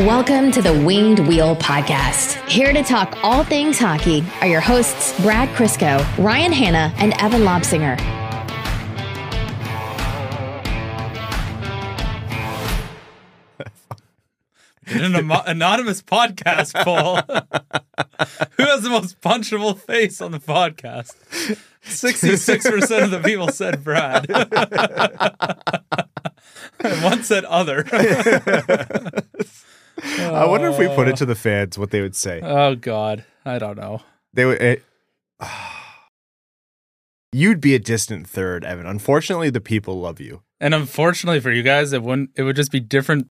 Welcome to the Winged Wheel Podcast. Here to talk all things hockey are your hosts, Brad Crisco, Ryan Hanna, and Evan Lobsinger. In an amo- anonymous podcast poll, who has the most punchable face on the podcast? 66% of the people said Brad. and one said other. I wonder if we put it to the fans what they would say. oh, God. I don't know. They would. It, you'd be a distant third, Evan. Unfortunately, the people love you. And unfortunately for you guys, it wouldn't. It would just be different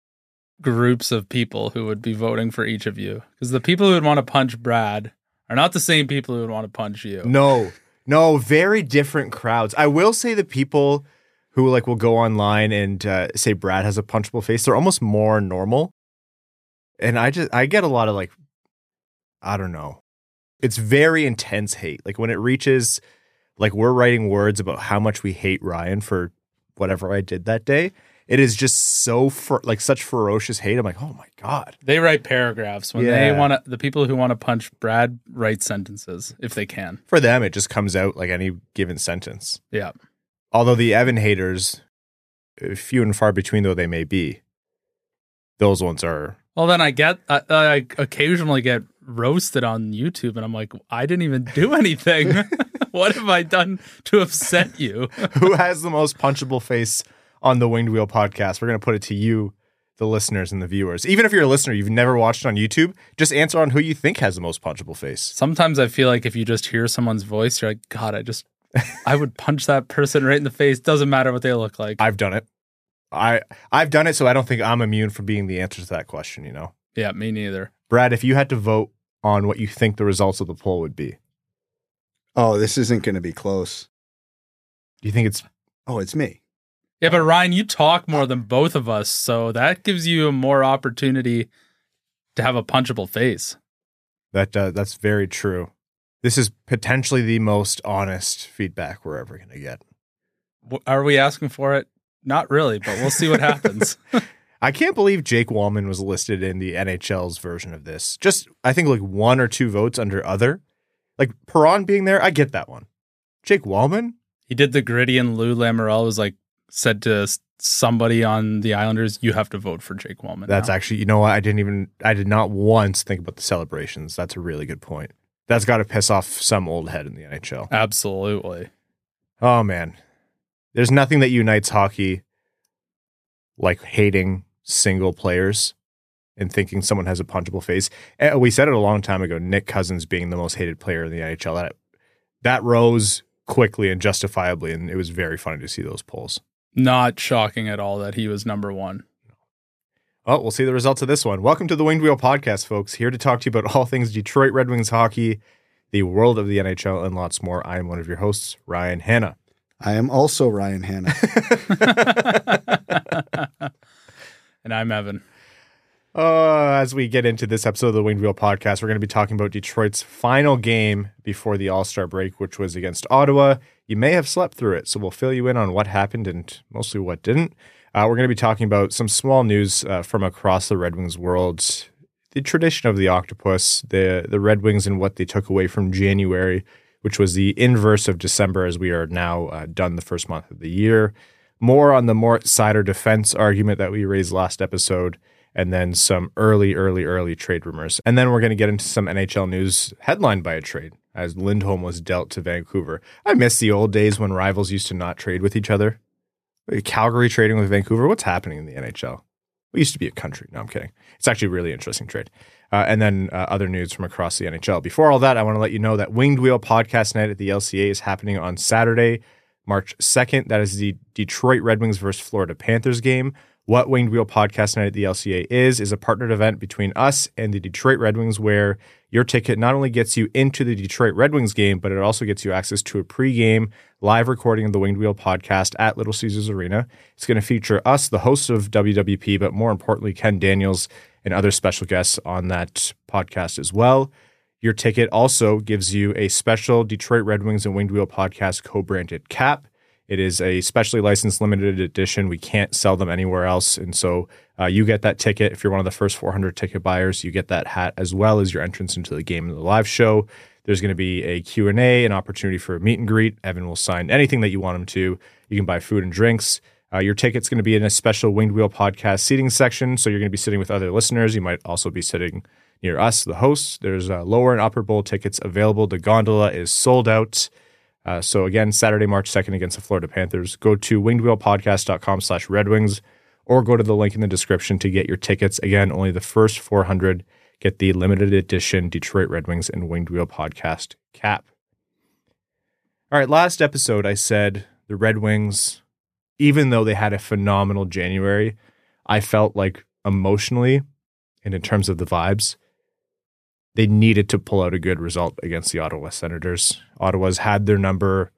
groups of people who would be voting for each of you. Because the people who would want to punch Brad are not the same people who would want to punch you. No, no, very different crowds. I will say the people who like will go online and uh, say Brad has a punchable face. They're almost more normal, and I just I get a lot of like, I don't know. It's very intense hate. Like when it reaches, like we're writing words about how much we hate Ryan for whatever I did that day. It is just so fer- like such ferocious hate. I'm like, oh my god. They write paragraphs when they want to. The people who want to punch Brad write sentences if they can. For them, it just comes out like any given sentence. Yeah. Although the Evan haters, uh, few and far between though they may be, those ones are. Well, then I get. I, I occasionally get roasted on YouTube, and I'm like, I didn't even do anything. what have I done to upset you? Who has the most punchable face on the Winged Wheel podcast? We're going to put it to you, the listeners and the viewers. Even if you're a listener, you've never watched on YouTube, just answer on who you think has the most punchable face. Sometimes I feel like if you just hear someone's voice, you're like, God, I just, I would punch that person right in the face. Doesn't matter what they look like. I've done it. I I've done it, so I don't think I'm immune from being the answer to that question. You know, yeah, me neither. Brad, if you had to vote on what you think the results of the poll would be, Oh, this isn't going to be close. do you think it's Oh, it's me. Yeah, but Ryan, you talk more than both of us, so that gives you a more opportunity to have a punchable face. That uh, that's very true. This is potentially the most honest feedback we're ever going to get. W- Are we asking for it? Not really, but we'll see what happens. I can't believe Jake Walman was listed in the NHL's version of this. Just I think like one or two votes under other. Like Perron being there, I get that one. Jake Walman? he did the gritty, and Lou Lamoriello was like said to somebody on the Islanders, "You have to vote for Jake Walman." That's now." actually, you know what? I didn't even I did not once think about the celebrations. That's a really good point. That's got to piss off some old head in the NHL. absolutely. Oh man. There's nothing that unites hockey like hating single players and thinking someone has a punchable face. Eh, We said it a long time ago, Nick Cousins being the most hated player in the NHL. That that rose quickly and justifiably and it was very funny to see those polls. Not shocking at all that he was number one. Oh, we'll see the results of this one. Welcome to the Winged Wheel podcast, folks. Here to talk to you about all things Detroit Red Wings hockey, the world of the NHL, and lots more. I am one of your hosts, Ryan Hanna. I am also Ryan Hanna. and I'm Evan. Uh, as we get into this episode of the Winged Wheel podcast, we're going to be talking about Detroit's final game before the All Star break, which was against Ottawa. You may have slept through it, so we'll fill you in on what happened and mostly what didn't. Uh, we're going to be talking about some small news uh, from across the Red Wings world, the tradition of the octopus, the the Red Wings, and what they took away from January, which was the inverse of December, as we are now uh, done the first month of the year. More on the Mort Seider defense argument that we raised last episode and then some early, early, early trade rumors. And then we're going to get into some NHL news headlined by a trade as Lindholm was dealt to Vancouver. I miss the old days when rivals used to not trade with each other. Calgary trading with Vancouver. What's happening in the NHL? Used to be a country. No, I'm kidding. It's actually a really interesting trade. Uh, and then uh, other news from across the NHL. Before all that, I want to let you know that Winged Wheel Podcast Night at the LCA is happening on Saturday, March 2nd. That is the Detroit Red Wings versus Florida Panthers game. What Winged Wheel Podcast Night at the LCA is, is a partnered event between us and the Detroit Red Wings where your ticket not only gets you into the Detroit Red Wings game, but it also gets you access to a pregame live recording of the Winged Wheel podcast at Little Caesars Arena. It's going to feature us, the hosts of WWP, but more importantly, Ken Daniels and other special guests on that podcast as well. Your ticket also gives you a special Detroit Red Wings and Winged Wheel podcast co branded cap. It is a specially licensed limited edition. We can't sell them anywhere else. And so uh, you get that ticket. If you're one of the first 400 ticket buyers, you get that hat as well as your entrance into the game and the live show. There's going to be a Q&A, an opportunity for a meet and greet. Evan will sign anything that you want him to. You can buy food and drinks. Uh, your ticket's going to be in a special Winged Wheel podcast seating section. So you're going to be sitting with other listeners. You might also be sitting near us, the hosts. There's uh, lower and upper bowl tickets available. The gondola is sold out. Uh, so again, Saturday, March 2nd against the Florida Panthers. Go to wingedwheelpodcast.com slash Red Wings or go to the link in the description to get your tickets. Again, only the first 400 get the limited edition Detroit Red Wings and Winged Wheel podcast cap. All right, last episode I said the Red Wings, even though they had a phenomenal January, I felt like emotionally and in terms of the vibes, they needed to pull out a good result against the Ottawa Senators. Ottawa's had their number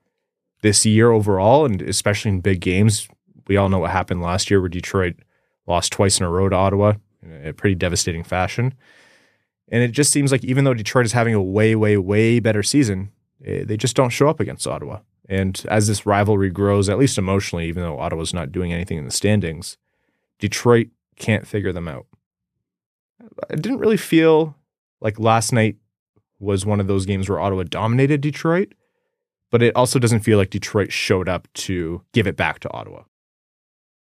this year overall, and especially in big games. We all know what happened last year where Detroit lost twice in a row to Ottawa in a pretty devastating fashion. And it just seems like even though Detroit is having a way, way, way better season, eh, they just don't show up against Ottawa. And as this rivalry grows, at least emotionally, even though Ottawa's not doing anything in the standings, Detroit can't figure them out. I didn't really feel like last night was one of those games where Ottawa dominated Detroit, but it also doesn't feel like Detroit showed up to give it back to Ottawa.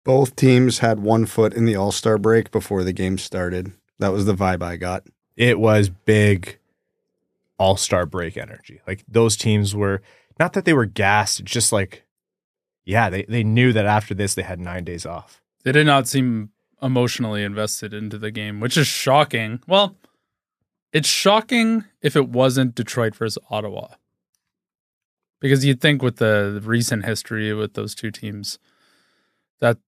Both teams had one foot in the All Star break before the game started. That was the vibe I got. It was big All Star break energy. Like those teams were not that they were gassed, just like, yeah, they, they knew that after this they had nine days off. They did not seem emotionally invested into the game, which is shocking. Well, it's shocking if it wasn't Detroit versus Ottawa. Because you'd think with the recent history with those two teams that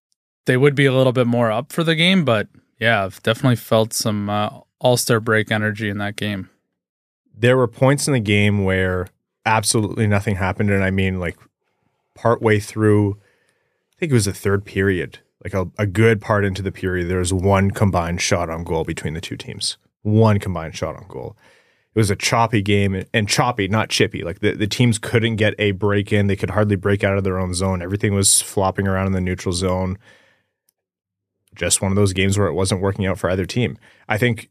they would be a little bit more up for the game, but yeah, I've definitely felt some uh, all-star break energy in that game. There were points in the game where absolutely nothing happened and I mean like partway through I think it was the third period, like a, a good part into the period there was one combined shot on goal between the two teams one combined shot on goal. It was a choppy game and choppy, not chippy. Like the, the teams couldn't get a break in. They could hardly break out of their own zone. Everything was flopping around in the neutral zone. Just one of those games where it wasn't working out for either team. I think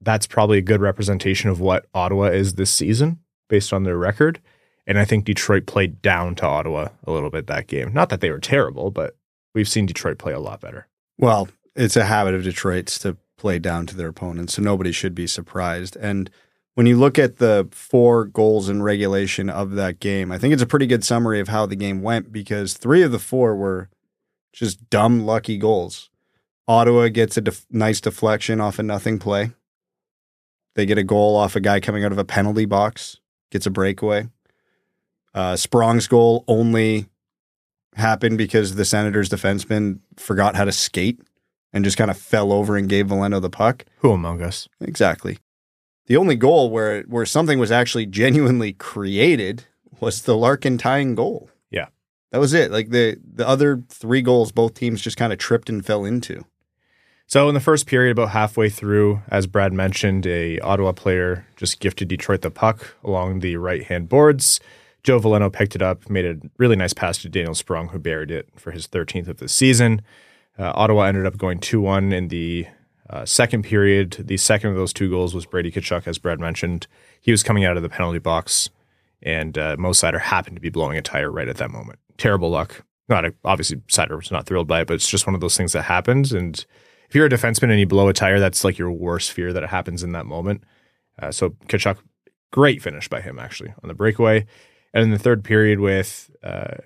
that's probably a good representation of what Ottawa is this season based on their record. And I think Detroit played down to Ottawa a little bit that game. Not that they were terrible, but we've seen Detroit play a lot better. Well, it's a habit of Detroit's to play down to their opponents, so nobody should be surprised. And when you look at the four goals in regulation of that game, I think it's a pretty good summary of how the game went because three of the four were just dumb, lucky goals. Ottawa gets a def- nice deflection off a nothing play. They get a goal off a guy coming out of a penalty box, gets a breakaway. Uh, Sprong's goal only happened because the Senators' defenseman forgot how to skate and just kind of fell over and gave Veleno the puck. Who among us? Exactly. The only goal where where something was actually genuinely created was the Larkin tying goal. Yeah. That was it. Like the the other three goals both teams just kind of tripped and fell into. So in the first period, about halfway through, as Brad mentioned, a Ottawa player just gifted Detroit the puck along the right hand boards. Joe Veleno picked it up, made a really nice pass to Daniel Sprong, who buried it for his 13th of the season. Uh, Ottawa ended up going 2 1 in the uh, second period. The second of those two goals was Brady Tkachuk, as Brad mentioned. He was coming out of the penalty box, and uh, Mo Seider happened to be blowing a tire right at that moment. Terrible luck. Not a, obviously, Seider was not thrilled by it, but it's just one of those things that happens. And if you're a defenseman and you blow a tire, that's like your worst fear that it happens in that moment. Uh, so Tkachuk, great finish by him actually on the breakaway. And in the third period, with uh,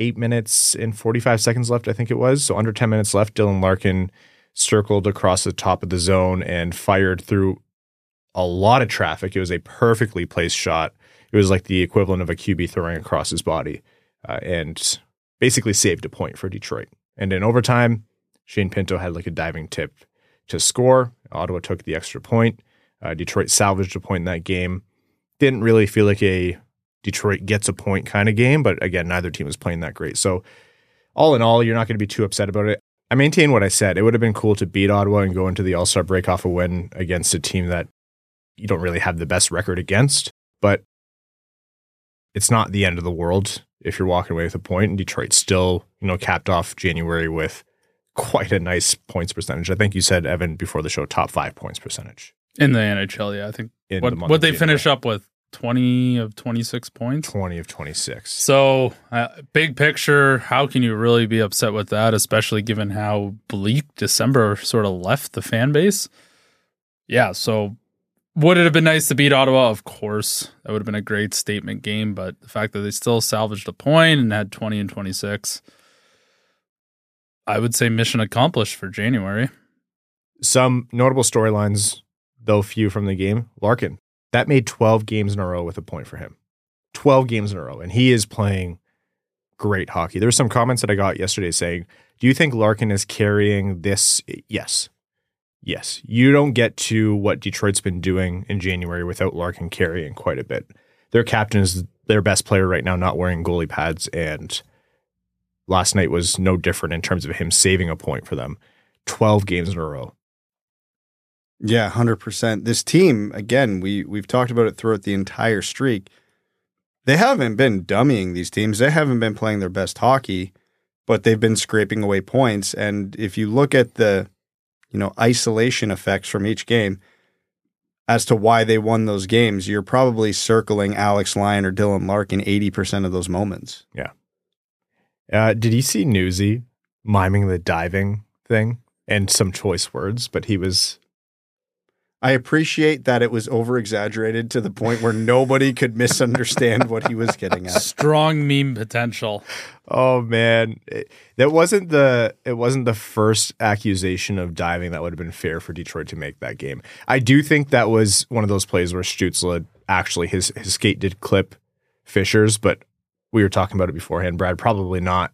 eight minutes and 45 seconds left, I think it was. So under 10 minutes left, Dylan Larkin circled across the top of the zone and fired through a lot of traffic. It was a perfectly placed shot. It was like the equivalent of a QB throwing across his body uh, and basically saved a point for Detroit. And in overtime, Shane Pinto had like a diving tip to score. Ottawa took the extra point. Uh, Detroit salvaged a point in that game. Didn't really feel like a Detroit gets a point kind of game. But again, neither team was playing that great. So all in all, you're not going to be too upset about it. I maintain what I said. It would have been cool to beat Ottawa and go into the All Star break off a win against a team that you don't really have the best record against. But it's not the end of the world. if you're walking away with a point. And Detroit still, you know, capped off January with quite a nice points percentage. I think you said Evan before the show, top five points percentage. In the NHL, yeah, I think In what the what they January. finish up with twenty of twenty six points. 20 of 26. So, uh, big picture, how can you really be upset with that, especially given how bleak December sort of left the fan base? Yeah, so would it have been nice to beat Ottawa? Of course. That would have been a great statement game, but the fact that they still salvaged a point and had 20 and 26, I would say mission accomplished for January. Some notable storylines, though few from the game. Larkin, that made 12 games in a row with a point for him. 12 games in a row. And he is playing great hockey. There's some comments that I got yesterday saying, Do you think Larkin is carrying this? Yes. Yes. You don't get to what Detroit's been doing in January without Larkin carrying quite a bit. Their captain is their best player right now, not wearing goalie pads. And last night was no different in terms of him saving a point for them. 12 games in a row. Yeah, hundred percent. This team, again, we we've talked about it throughout the entire streak. They haven't been dummying these teams. They haven't been playing their best hockey, but they've been scraping away points. And if you look at the, you know, isolation effects from each game as to why they won those games, you're probably circling Alex Lyon or Dylan Larkin eighty percent of those moments. Yeah. Uh, did you see Newsy miming the diving thing and some choice words? But he was I appreciate that it was over exaggerated to the point where nobody could misunderstand what he was getting at. Strong meme potential. Oh man, it, that wasn't the it wasn't the first accusation of diving that would have been fair for Detroit to make that game. I do think that was one of those plays where Stützle actually his his skate did clip Fischer's, but we were talking about it beforehand. Brad probably not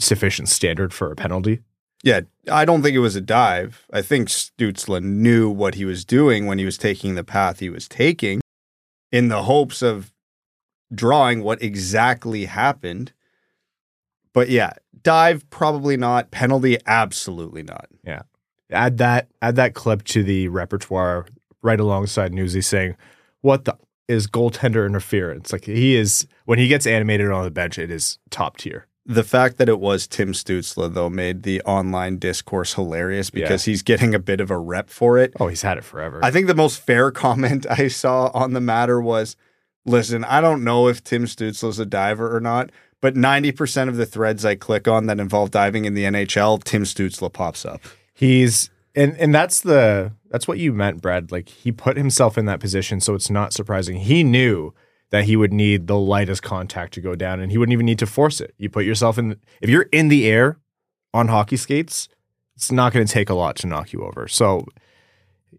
sufficient standard for a penalty. Yeah, I don't think it was a dive. I think Stützle knew what he was doing when he was taking the path he was taking in the hopes of drawing what exactly happened. But yeah, dive probably not, penalty absolutely not. Yeah. Add that add that clip to the repertoire right alongside Newsy saying, "What the is goaltender interference?" Like he is when he gets animated on the bench, it is top tier. The fact that it was Tim Stützle though made the online discourse hilarious because he's getting a bit of a rep for it. Oh, he's had it forever. I think the most fair comment I saw on the matter was listen, I don't know if Tim Stützle's a diver or not, but 90% of the threads I click on that involve diving in the NHL, Tim Stützle pops up. He's and and that's the that's what you meant, Brad. Like he put himself in that position, so it's not surprising. He knew that he would need the lightest contact to go down, and he wouldn't even need to force it. You put yourself in if you're in the air on hockey skates, it's not going to take a lot to knock you over. So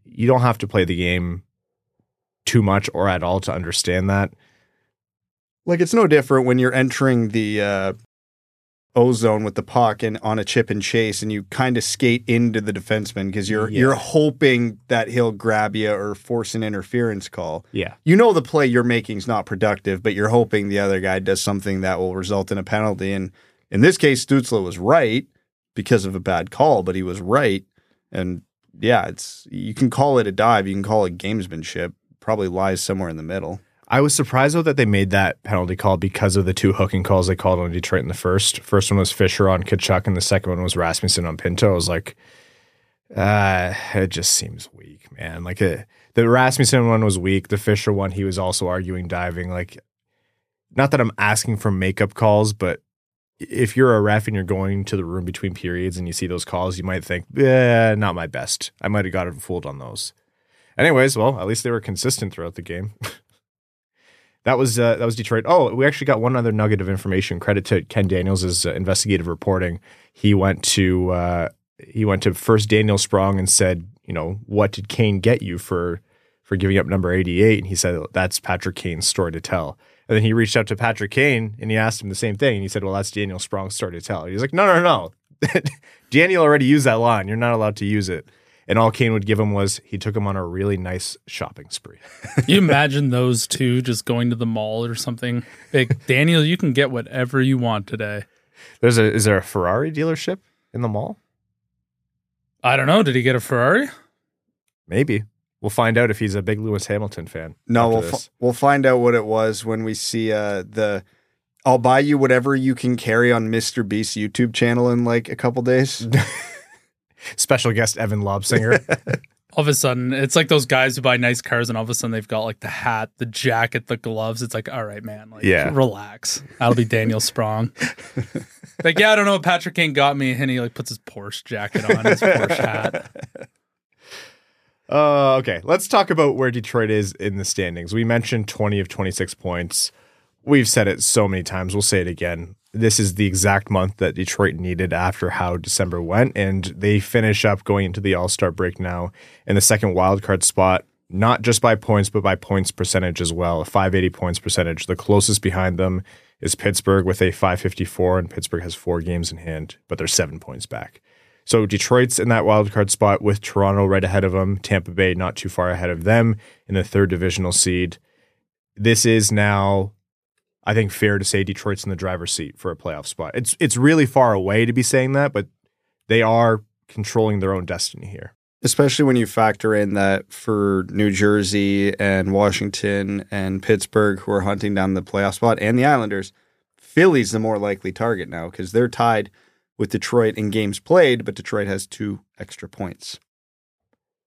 you don't have to play the game too much or at all to understand that. Like it's no different when you're entering the uh, ozone with the puck and on a chip and chase and you kind of skate into the defenseman because you're Yeah. you're hoping that he'll grab you or force an interference call. Yeah. you know the play you're making is not productive, but you're hoping the other guy does something that will result in a penalty. And in this case, Stützle was right because of a bad call, but he was right. And yeah, it's you can call it a dive, you can call it gamesmanship. Probably lies somewhere in the middle. I was surprised though that they made that penalty call because of the two hooking calls they called on Detroit in the first. First one was Fischer on Tkachuk, and the second one was Rasmussen on Pinto. I was like, uh, it just seems weak, man. Like uh the Rasmussen one was weak. The Fischer one, he was also arguing diving. Like, not that I'm asking for makeup calls, but if you're a ref and you're going to the room between periods and you see those calls, you might think, eh, not my best. I might have gotten fooled on those. Anyways, well, at least they were consistent throughout the game. that was uh, that was Detroit. Oh, we actually got one other nugget of information. Credit to Ken Daniels' uh, investigative reporting. He went to uh, he went to first Daniel Sprong and said, you know, what did Kane get you for for giving up number eighty eight? And he said that's Patrick Kane's story to tell. And then he reached out to Patrick Kane and he asked him the same thing. And he said, well, that's Daniel Sprong's story to tell. He's like, no, no, no. Daniel already used that line. You're not allowed to use it. And all Kane would give him was he took him on a really nice shopping spree. you imagine those two just going to the mall or something? Like, Daniel, you can get whatever you want today. There's a is there a Ferrari dealership in the mall? I don't know. Did he get a Ferrari? Maybe. We'll find out if he's a big Lewis Hamilton fan. No, we'll f- we'll find out what it was when we see uh, the I'll buy you whatever you can carry on Mr. Beast's YouTube channel in like a couple days. Special guest Evan Lobsinger. All of a sudden, it's like those guys who buy nice cars, and all of a sudden they've got like the hat, the jacket, the gloves. It's like, all right, man, like, Yeah. relax. That'll be Daniel Sprong. like, yeah, I don't know. what Patrick Kane got me, and he like puts his Porsche jacket on, his Porsche hat. Uh, okay, let's talk about where Detroit is in the standings. We mentioned 20 of 26 points. We've said it so many times. We'll say it again. This is the exact month that Detroit needed after how December went, and they finish up going into the All Star break now in the second wildcard spot, not just by points, but by points percentage as well. 580 points percentage. The closest behind them is Pittsburgh with a 554, and Pittsburgh has four games in hand, but they're seven points back. So Detroit's in that wild card spot with Toronto right ahead of them, Tampa Bay not too far ahead of them in the third divisional seed. This is now, I think, fair to say Detroit's in the driver's seat for a playoff spot. It's it's really far away to be saying that, but they are controlling their own destiny here. Especially when you factor in that for New Jersey and Washington and Pittsburgh, who are hunting down the playoff spot, and the Islanders, Philly's the more likely target now because they're tied with Detroit in games played, but Detroit has two extra points.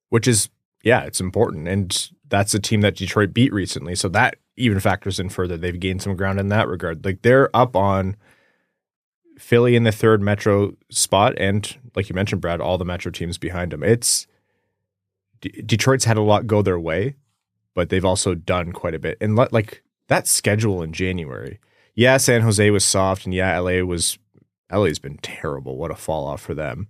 Which is yeah, it's important. And that's a team that Detroit beat recently. So that even factors in further. They've gained some ground in that regard. Like they're up on Philly in the third metro spot, and like you mentioned, Brad, all the metro teams behind them. It's D- Detroit's had a lot go their way, but they've also done quite a bit. And let, like that schedule in January, yeah, San Jose was soft, and yeah, LA was LA's been terrible. What a fall off for them.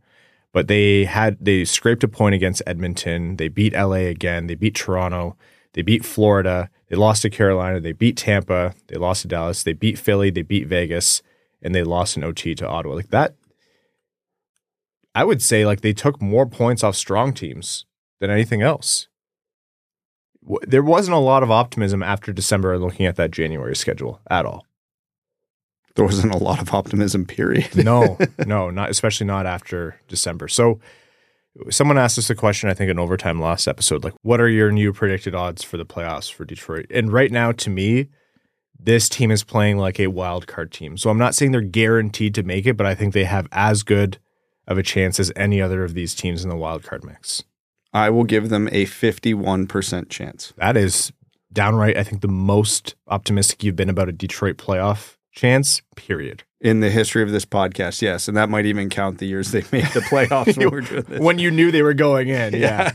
But they had they scraped a point against Edmonton. They beat LA again. They beat Toronto. They beat Florida. They lost to Carolina. They beat Tampa. They lost to Dallas. They beat Philly. They beat Vegas, and they lost in OT to Ottawa. Like that, I would say like they took more points off strong teams than anything else. There wasn't a lot of optimism after December looking at that January schedule at all. There wasn't a lot of optimism, period. No, no, not especially not after December. So someone asked us a question, I think in overtime last episode, like what are your new predicted odds for the playoffs for Detroit? And right now, to me, this team is playing like a wild card team. So I'm not saying they're guaranteed to make it, but I think they have as good of a chance as any other of these teams in the wild card mix. I will give them a 51% chance. That is downright, I think, the most optimistic you've been about a Detroit playoff chance, period. In the history of this podcast, yes. And that might even count the years they made the playoffs when we're doing this. When you knew they were going in, yeah.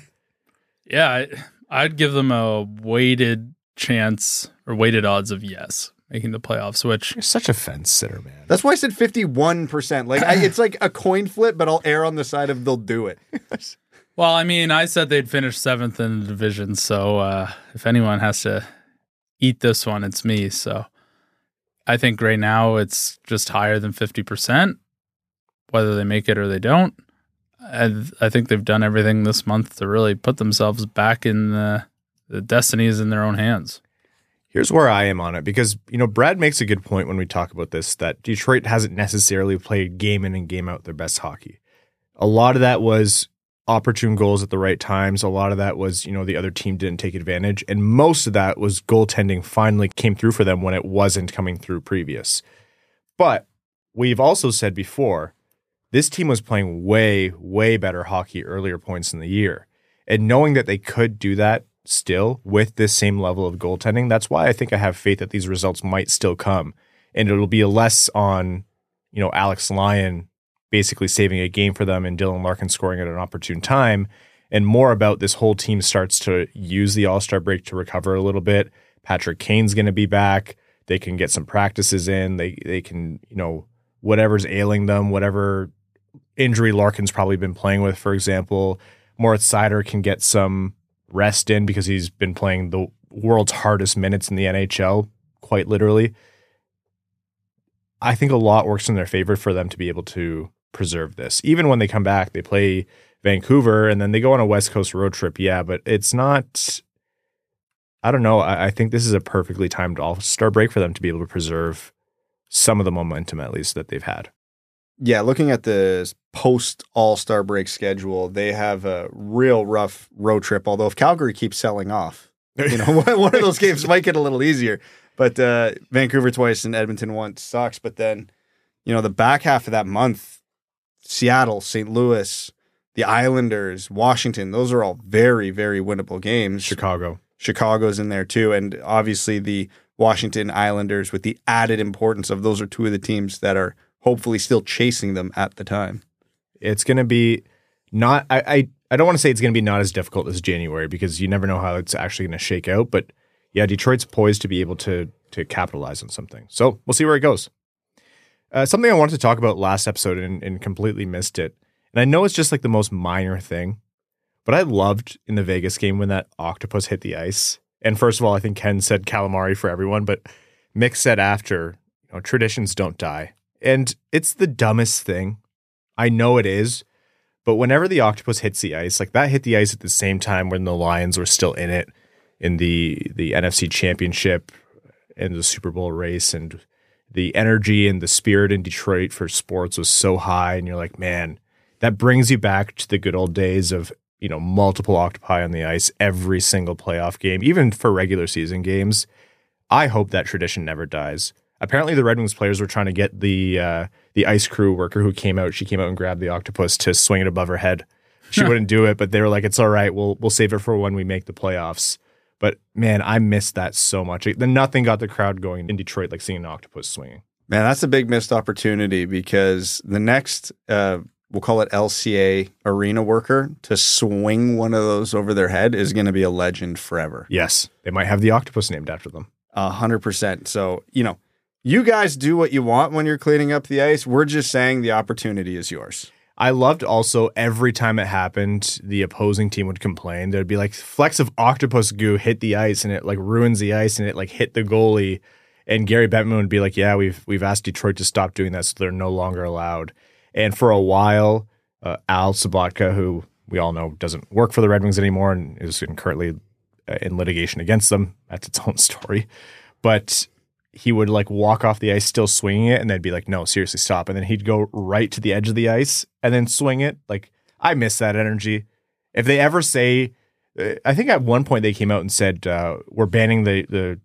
Yeah, I, I'd give them a weighted chance or weighted odds of yes making the playoffs. Which You're such a fence sitter, man. That's why I said 51%. Like I, it's like a coin flip, but I'll err on the side of they'll do it. Well, I mean, I said they'd finish seventh in the division, so uh, if anyone has to eat this one, it's me. So I think right now it's just higher than fifty percent, whether they make it or they don't. I, I think they've done everything this month to really put themselves back in the, the destinies in their own hands. Here's where I am on it because, you know, Brad makes a good point when we talk about this that Detroit hasn't necessarily played game in and game out their best hockey. A lot of that was opportune goals at the right times. A lot of that was, you know, the other team didn't take advantage. And most of that was goaltending finally came through for them when it wasn't coming through previous. But we've also said before, this team was playing way, way better hockey earlier points in the year. And knowing that they could do that still with this same level of goaltending, that's why I think I have faith that these results might still come. And it'll be less on, you know, Alex Lyon basically saving a game for them and Dylan Larkin scoring at an opportune time, and more about this whole team starts to use the All Star break to recover a little bit. Patrick Kane's going to be back. They can get some practices in. They they can you know whatever's ailing them, whatever injury Larkin's probably been playing with, for example. Moritz Seider can get some rest in because he's been playing the world's hardest minutes in the NHL, quite literally. I think a lot works in their favor for them to be able to preserve this. Even when they come back, they play Vancouver and then they go on a West Coast road trip. Yeah, but it's not. I don't know. I, I think this is a perfectly timed All Star break for them to be able to preserve some of the momentum, at least, that they've had. Yeah, looking at the post All Star break schedule, they have a real rough road trip. Although if Calgary keeps selling off, you know, one of those games might get a little easier. but uh, Vancouver twice and Edmonton once sucks. But then, you know, the back half of that month, Seattle, St. Louis, the Islanders, Washington, those are all very, very winnable games. Chicago. Chicago's in there too. And obviously the Washington Islanders with the added importance of those are two of the teams that are hopefully still chasing them at the time. It's going to be not. I, I I don't want to say it's going to be not as difficult as January because you never know how it's actually going to shake out. But yeah, Detroit's poised to be able to to capitalize on something. So we'll see where it goes. Uh, something I wanted to talk about last episode and, and completely missed it. And I know it's just like the most minor thing, but I loved in the Vegas game when that octopus hit the ice. And first of all, I think Ken said calamari for everyone, but Mick said after, you know, traditions don't die. And it's the dumbest thing. I know it is, but whenever the octopus hits the ice, like that hit the ice at the same time when the Lions were still in it in the the NFC Championship and the Super Bowl race and the energy and the spirit in Detroit for sports was so high and you're like, man, that brings you back to the good old days of, you know, multiple octopi on the ice every single playoff game, even for regular season games. I hope that tradition never dies. Apparently, the Red Wings players were trying to get the uh, the ice crew worker who came out. She came out and grabbed the octopus to swing it above her head. She wouldn't do it, but they were like, "It's all right. We'll we'll save it for when we make the playoffs." But man, I missed that so much. The nothing got the crowd going in Detroit like seeing an octopus swinging. Man, that's a big missed opportunity because the next, uh, we'll call it LCA arena worker to swing one of those over their head is going to be a legend forever. Yes, they might have the octopus named after them. A hundred percent. So, you know, you guys do what you want when you're cleaning up the ice. We're just saying the opportunity is yours. I loved also every time it happened, the opposing team would complain. There'd be like flecks of octopus goo hit the ice and it like ruins the ice and it like hit the goalie. And Gary Bettman would be like, "Yeah, we've we've asked Detroit to stop doing that, so they're no longer allowed." And for a while, uh, Al Sobotka, who we all know doesn't work for the Red Wings anymore and is currently uh, in litigation against them, that's its own story. But he would like walk off the ice still swinging it and they'd be like no seriously stop. And then he'd go right to the edge of the ice and then swing it. Like i miss that energy. If they ever say uh, i think at one point they came out and said uh, we're banning the, the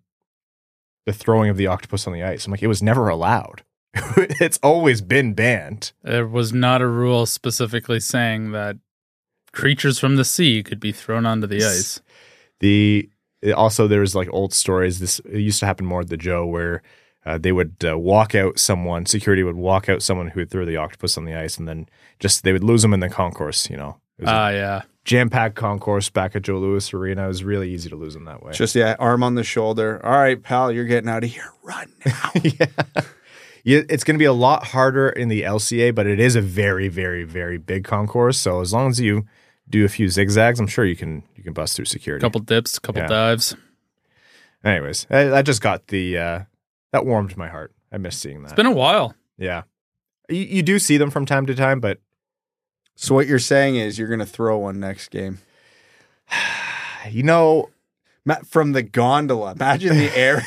the throwing of the octopus on the ice. I'm like it was never allowed. It's always been banned. There was not a rule specifically saying that creatures from the sea could be thrown onto the ice. the it also there was like old stories this it used to happen more at the joe where uh, they would uh, walk out someone security would walk out someone who would throw the octopus on the ice and then just they would lose them in the concourse you know Ah, a yeah. jam-packed concourse back at joe louis arena it was really easy to lose them that way Just yeah, arm on the shoulder. All right, pal, you're getting out of here. Run now. yeah. yeah it's going to be a lot harder in the lca but it is a very very very big concourse so as long as you do a few zigzags i'm sure you can you can bust through security A Couple dips, a couple Yeah. dives. anyways I, that just got the uh that warmed my heart i miss seeing that It's been a while. Yeah. You, you do see them from time to time, but so what you're saying is you're going to throw one next game. you know, From the gondola. Imagine the air.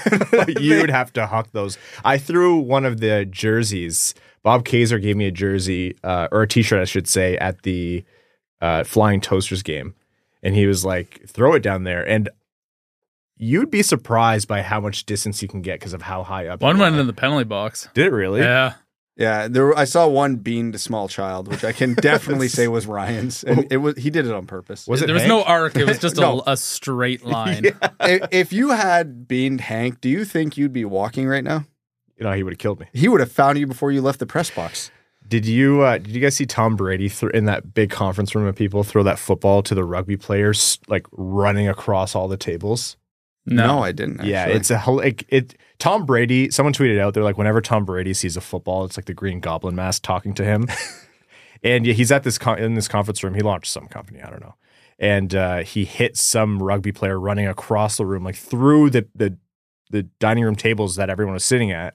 you'd have to huck those. I threw one of the jerseys. Bob Kaiser gave me a jersey, uh, or a t shirt, I should say, at the uh, Flying Toasters game. And he was like, throw it down there. And you'd be surprised by how much distance you can get because of how high up. One went in the penalty box. Did it really? Yeah. Yeah, there. I saw one beaned a small child, which I can definitely say was Ryan's, and it was he did it on purpose. Was it there was no arc. It was just No. a, a straight line. if, if you had beaned Hank, do you think you'd be walking right now? You know, he would have killed me. He would have found you before you left the press box. Did you uh, did you guys see Tom Brady th- in that big conference room of people throw that football to the rugby players like running across all the tables? No. I didn't. Yeah, it's a hel- like it. Tom Brady. Someone tweeted out they're like whenever Tom Brady sees a football, it's like the Green Goblin mask talking to him. and yeah, he's at this con- in this conference room. He launched some company, I don't know, and uh, he hit some rugby player running across the room, like through the the the dining room tables that everyone was sitting at,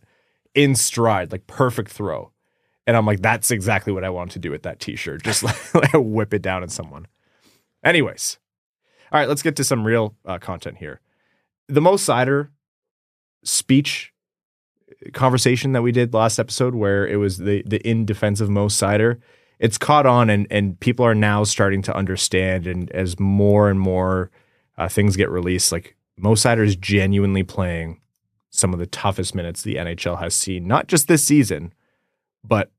in stride, like perfect throw. And I'm like, that's exactly what I want to do with that T-shirt. Just like, like whip it down at someone. Anyways, all right, let's get to some real uh, content here. The most Seider speech conversation that we did last episode, where it was the the in defense of Mo Seider, it's caught on, and and people are now starting to understand. And as more and more uh, things get released, like Mo Seider is genuinely playing some of the toughest minutes the NHL has seen, not just this season, but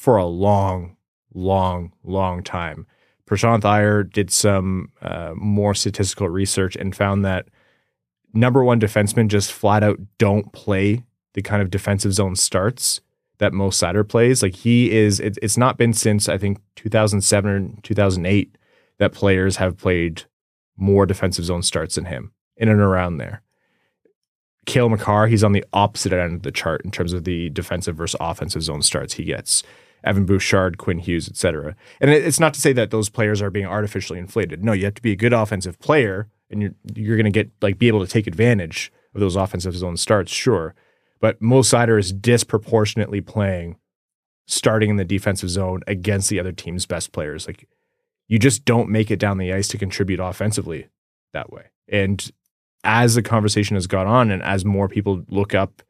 for a long, long, long time. Prashanth Iyer did some uh, more statistical research and found that number one defensemen just flat out don't play the kind of defensive zone starts that Mo Seider plays. Like he is, it, it's not been since I think 2007 or 2008 that players have played more defensive zone starts than him in and around there. Cale Makar, he's on the opposite end of the chart in terms of the defensive versus offensive zone starts he gets. Evan Bouchard, Quinn Hughes, etc. And it's not to say that those players are being artificially inflated. No, you have to be a good offensive player, and you're you're going to get like be able to take advantage of those offensive zone starts, sure. But Mo Seider is disproportionately playing starting in the defensive zone against the other team's best players. Like you just don't make it down the ice to contribute offensively that way. And as the conversation has gone on, and as more people look up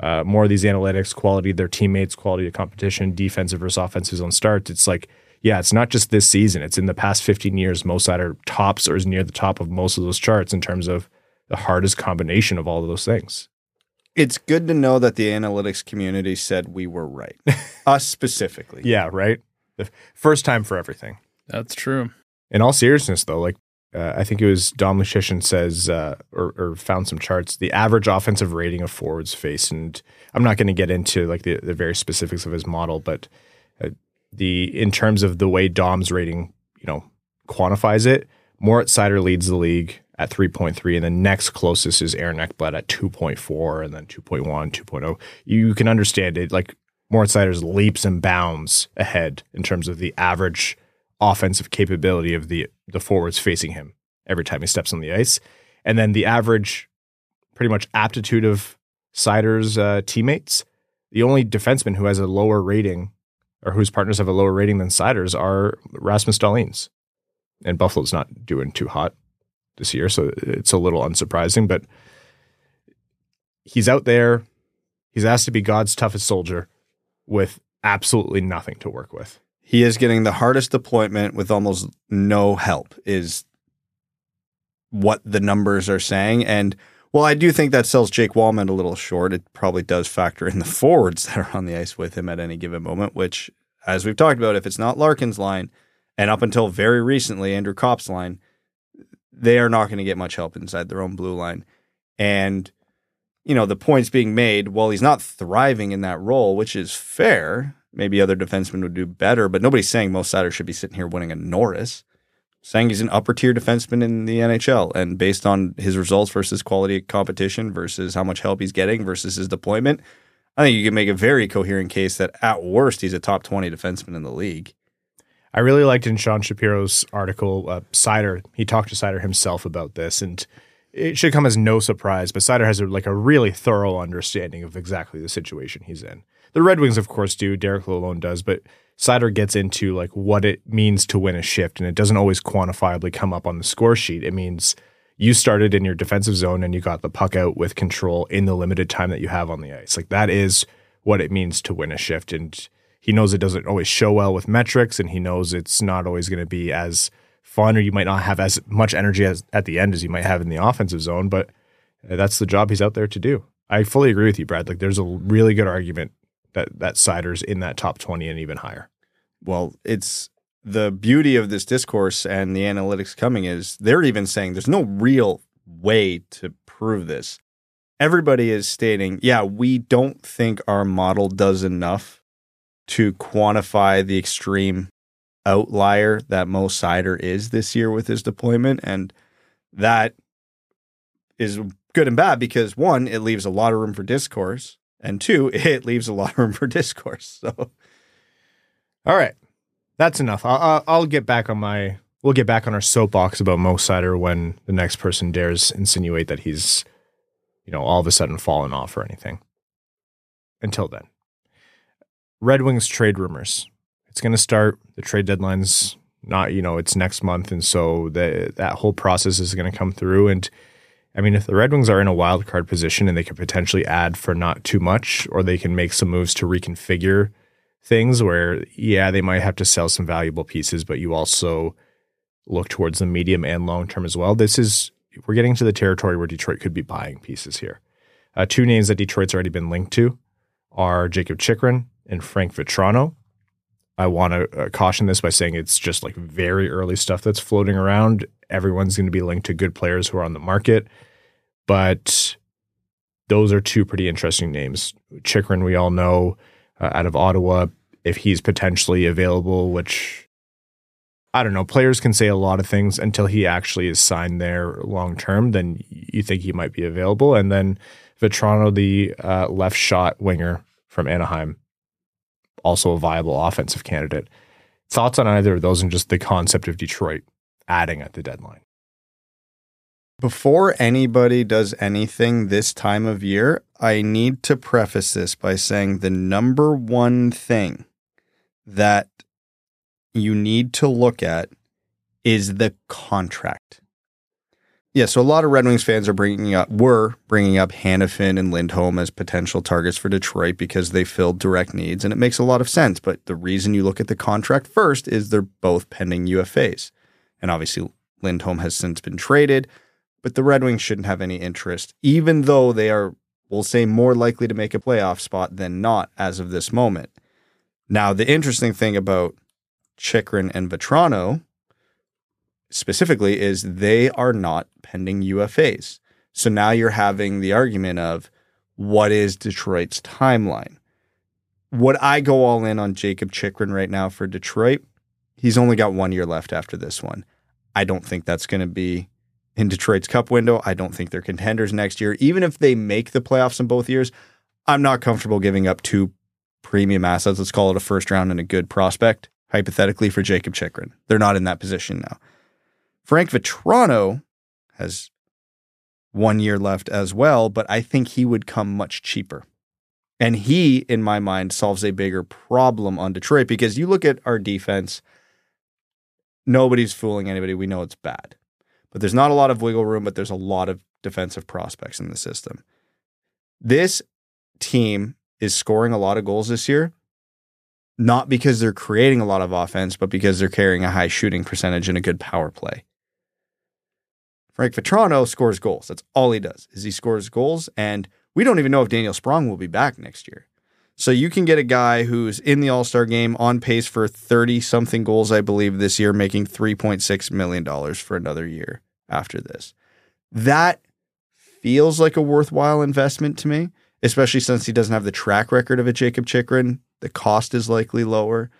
uh, more of these analytics, quality of their teammates, quality of competition, defensive versus offensive zone starts. It's like, yeah, it's not just this season. It's in the past 15 years. Mo Seider tops or is near the top of most of those charts in terms of the hardest combination of all of those things. It's good to know that the analytics community said we were right, us specifically. Yeah, right. The first time for everything. That's true. In all seriousness, though, like uh, I think it was Dom Luszczyszyn says uh, or, or, found some charts. The average offensive rating of forwards face, and I'm not going to get into like the, the very specifics of his model, but uh, the in terms of the way Dom's rating, you know, quantifies it, Moritz Seider leads the league at 3.3, and the next closest is Aaron Ekblad at 2.4, and then 2.1, 2.0. You can understand it like Moritz Seider's leaps and bounds ahead in terms of the average offensive capability of the the forwards facing him every time he steps on the ice, and then the average, pretty much aptitude of Seider's uh, teammates. The only defenseman who has a lower rating, or whose partners have a lower rating than Seider's are Rasmus Dahlin's, and Buffalo's not doing too hot this year, so it's a little unsurprising. But he's out there. He's asked to be God's toughest soldier with absolutely nothing to work with. He is getting the hardest deployment with almost no help, is what the numbers are saying. And well, I do think that sells Jake Walman a little short. It probably does factor in the forwards that are on the ice with him at any given moment, which, as we've talked about, if it's not Larkin's line, and up until very recently, Andrew Copp's line, they are not going to get much help inside their own blue line. And, you know, the points being made, well, he's not thriving in that role, which is fair. Maybe other defensemen would do better, but nobody's saying Mo Seider should be sitting here winning a Norris. Saying he's an upper tier defenseman in the NHL, and based on his results versus quality competition versus how much help he's getting versus his deployment, I think you can make a very coherent case that at worst he's a top twenty defenseman in the league. I really liked in Sean Shapiro's article, uh, Seider. He talked to Seider himself about this, and it should come as no surprise. But Seider has a, like a really thorough understanding of exactly the situation he's in. The Red Wings, of course, do. Derek Lalonde does, but Seider gets into like what it means to win a shift, and it doesn't always quantifiably come up on the score sheet. It means you started in your defensive zone and you got the puck out with control in the limited time that you have on the ice. Like that is what it means to win a shift, and he knows it doesn't always show well with metrics, and he knows it's not always going to be as fun, or you might not have as much energy as at the end as you might have in the offensive zone, but uh, that's the job he's out there to do. I fully agree with you, Brad. Like there's a really good argument that that Seider's in that top 20 and even higher. Well, it's the beauty of this discourse and the analytics coming is they're even saying there's no real way to prove this. Everybody is stating, yeah, we don't think our model does enough to quantify the extreme outlier that Mo Seider is this year with his deployment. And that is good and bad because one, it leaves a lot of room for discourse and two, it leaves a lot of room for discourse. So, all right, that's enough. I'll, I'll get back on my. We'll get back on our soapbox about Mo Seider when the next person dares insinuate that he's, you know, all of a sudden fallen off or anything. Until then, Red Wings trade rumors. It's going to start. The trade deadline's not, you know, it's next month, and so the, that whole process is going to come through and I mean, if the Red Wings are in a wild card position and they could potentially add for not too much, or they can make some moves to reconfigure things where, yeah, they might have to sell some valuable pieces, but you also look towards the medium and long term as well. This is we're getting to the territory where Detroit could be buying pieces here. Uh, two names that Detroit's already been linked to are Jacob Chychrun and Frank Vatrano. I want to uh, caution this by saying it's just like very early stuff that's floating around. Everyone's going to be linked to good players who are on the market, but those are two pretty interesting names. Chychrun, we all know uh, out of Ottawa, if he's potentially available, which I don't know, players can say a lot of things until he actually is signed there long term. Then you think he might be available, and then Vatrano, the uh, left shot winger from Anaheim, also a viable offensive candidate. Thoughts on either of those and just the concept of Detroit adding at the deadline? Before anybody does anything this time of year, I need to preface this by saying the number one thing that you need to look at is the contract. Yeah, so a lot of Red Wings fans are bringing up, were bringing up Hanifin and Lindholm as potential targets for Detroit because they filled direct needs, and it makes a lot of sense. But the reason you look at the contract first is they're both pending UFAs, and obviously Lindholm has since been traded, but the Red Wings shouldn't have any interest, even though they are, we'll say, more likely to make a playoff spot than not as of this moment. Now, the interesting thing about Chychrun and Vatrano specifically is they are not pending UFAs. So now you're having the argument of what is Detroit's timeline? Would I go all in on Jacob Chychrun right now for Detroit? He's only got one year left after this one. I don't think that's going to be in Detroit's cup window. I don't think they're contenders next year. Even if they make the playoffs in both years, I'm not comfortable giving up two premium assets. Let's call it a first round and a good prospect, hypothetically, for Jacob Chychrun. They're not in that position now. Frank Vatrano has one year left as well, but I think he would come much cheaper. And he, in my mind, solves a bigger problem on Detroit because you look at our defense, nobody's fooling anybody. We know it's bad. But there's not a lot of wiggle room, but there's a lot of defensive prospects in the system. This team is scoring a lot of goals this year, not because they're creating a lot of offense, but because they're carrying a high shooting percentage and a good power play. Frank Vatrano scores goals. That's all he does is he scores goals. And we don't even know if Daniel Sprong will be back next year. So you can get a guy who's in the All Star game on pace for 30 something goals, I believe, this year, making $3.6 million for another year after this. That feels like a worthwhile investment to me, especially since he doesn't have the track record of a Jacob Chychrun. The cost is likely lower.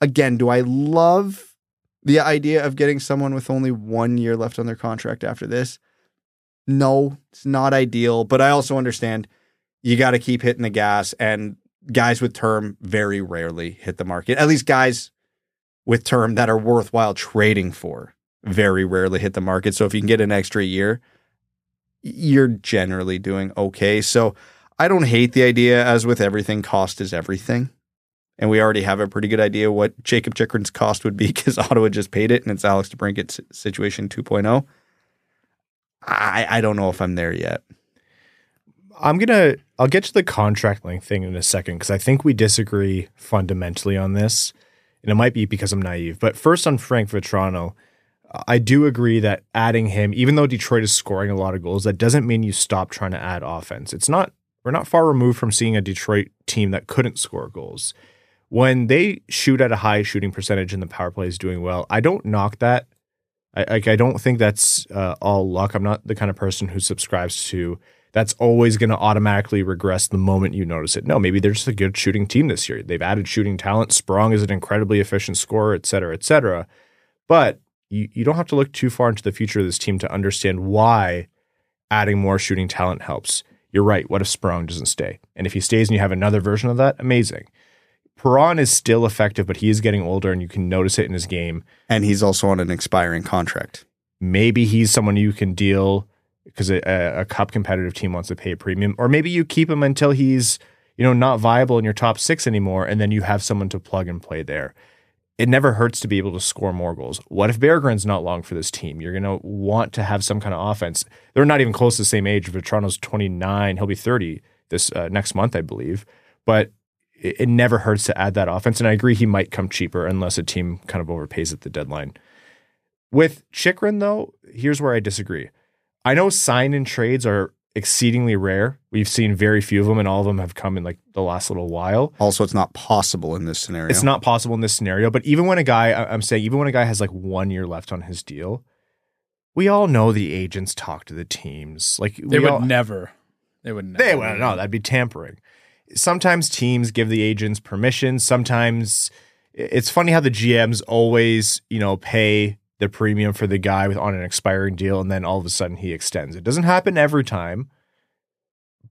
Again, do I love the idea of getting someone with only one year left on their contract after this, no, it's not ideal. But I also understand you got to keep hitting the gas, and guys with term very rarely hit the market. At least guys with term that are worthwhile trading for very rarely hit the market. So if you can get an extra year, you're generally doing okay. So I don't hate the idea, as with everything, cost is everything and we already have a pretty good idea what Jacob Chychrun's cost would be because Ottawa just paid it, and it's Alex DeBrincat's situation 2.0. I I don't know if I'm there yet. I'm gonna I'll get to the contract length thing in a second because I think we disagree fundamentally on this, and it might be because I'm naive. But first on Frank Vatrano, I do agree that adding him, even though Detroit is scoring a lot of goals, that doesn't mean you stop trying to add offense. It's not we're not far removed from seeing a Detroit team that couldn't score goals when they shoot at a high shooting percentage and the power play is doing well, I don't knock that. I like I don't think that's uh, all luck. I'm not the kind of person who subscribes to that's always going to automatically regress the moment you notice it. No, maybe they're just a good shooting team this year. They've added shooting talent. Sprong is an incredibly efficient scorer, et cetera, et cetera. But you, you don't have to look too far into the future of this team to understand why adding more shooting talent helps. You're right. What if Sprong doesn't stay? And if he stays and you have another version of that, amazing. Perron is still effective, but he is getting older and you can notice it in his game. And he's also on an expiring contract. Maybe he's someone you can deal because a, a, cup competitive team wants to pay a premium, or maybe you keep him until he's you know not viable in your top six anymore, and then you have someone to plug and play there. It never hurts to be able to score more goals. What if Berggren's not long for this team? You're going to want to have some kind of offense. They're not even close to the same age. Vatrano's 29. He'll be 30 this uh, next month, I believe. But it, never hurts to add that offense. And I agree he might come cheaper unless a team kind of overpays at the deadline. With Chychrun, though, here's where I disagree. I know sign in trades are exceedingly rare. We've seen very few of them, and all of them have come in like the last little while. Also, it's not possible in this scenario. It's not possible in this scenario. But even when a guy, I- I'm saying, even when a guy has like one year left on his deal, we all know the agents talk to the teams. Like They we would all, never. They would never. They would no, that'd be tampering. Sometimes teams give the agents permission. Sometimes it's funny how the GMs always, you know, pay the premium for the guy with on an expiring deal, and then all of a sudden he extends. It doesn't happen every time,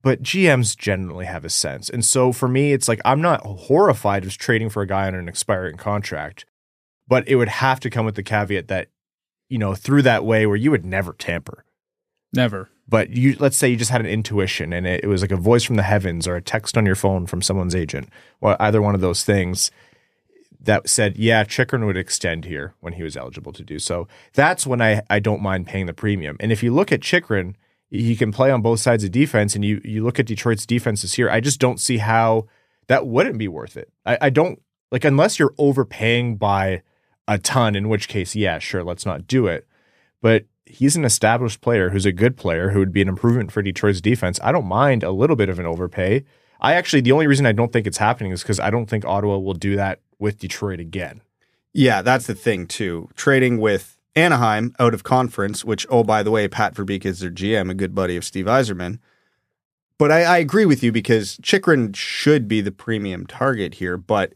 but GMs generally have a sense. And so for me, it's like I'm not horrified of trading for a guy on an expiring contract, but it would have to come with the caveat that, you know, through that way where you would never tamper Never. but you let's say you just had an intuition and it, it was like a voice from the heavens or a text on your phone from someone's agent or either one of those things that said yeah Chychrun would extend here when he was eligible to do so that's when I, I don't mind paying the premium and if you look at Chychrun he can play on both sides of defense and you you look at Detroit's defenses here I just don't see how that wouldn't be worth it I, I don't like unless you're overpaying by a ton in which case yeah sure let's not do it but he's an established player who's a good player who would be an improvement for Detroit's defense. I don't mind a little bit of an overpay. I actually, the only reason I don't think it's happening is because I don't think Ottawa will do that with Detroit again. Yeah, that's the thing too. Trading with Anaheim out of conference, which oh by the way, Pat Verbeek is their GM, a good buddy of Steve Yzerman. But I, I agree with you because Chychrun should be the premium target here, but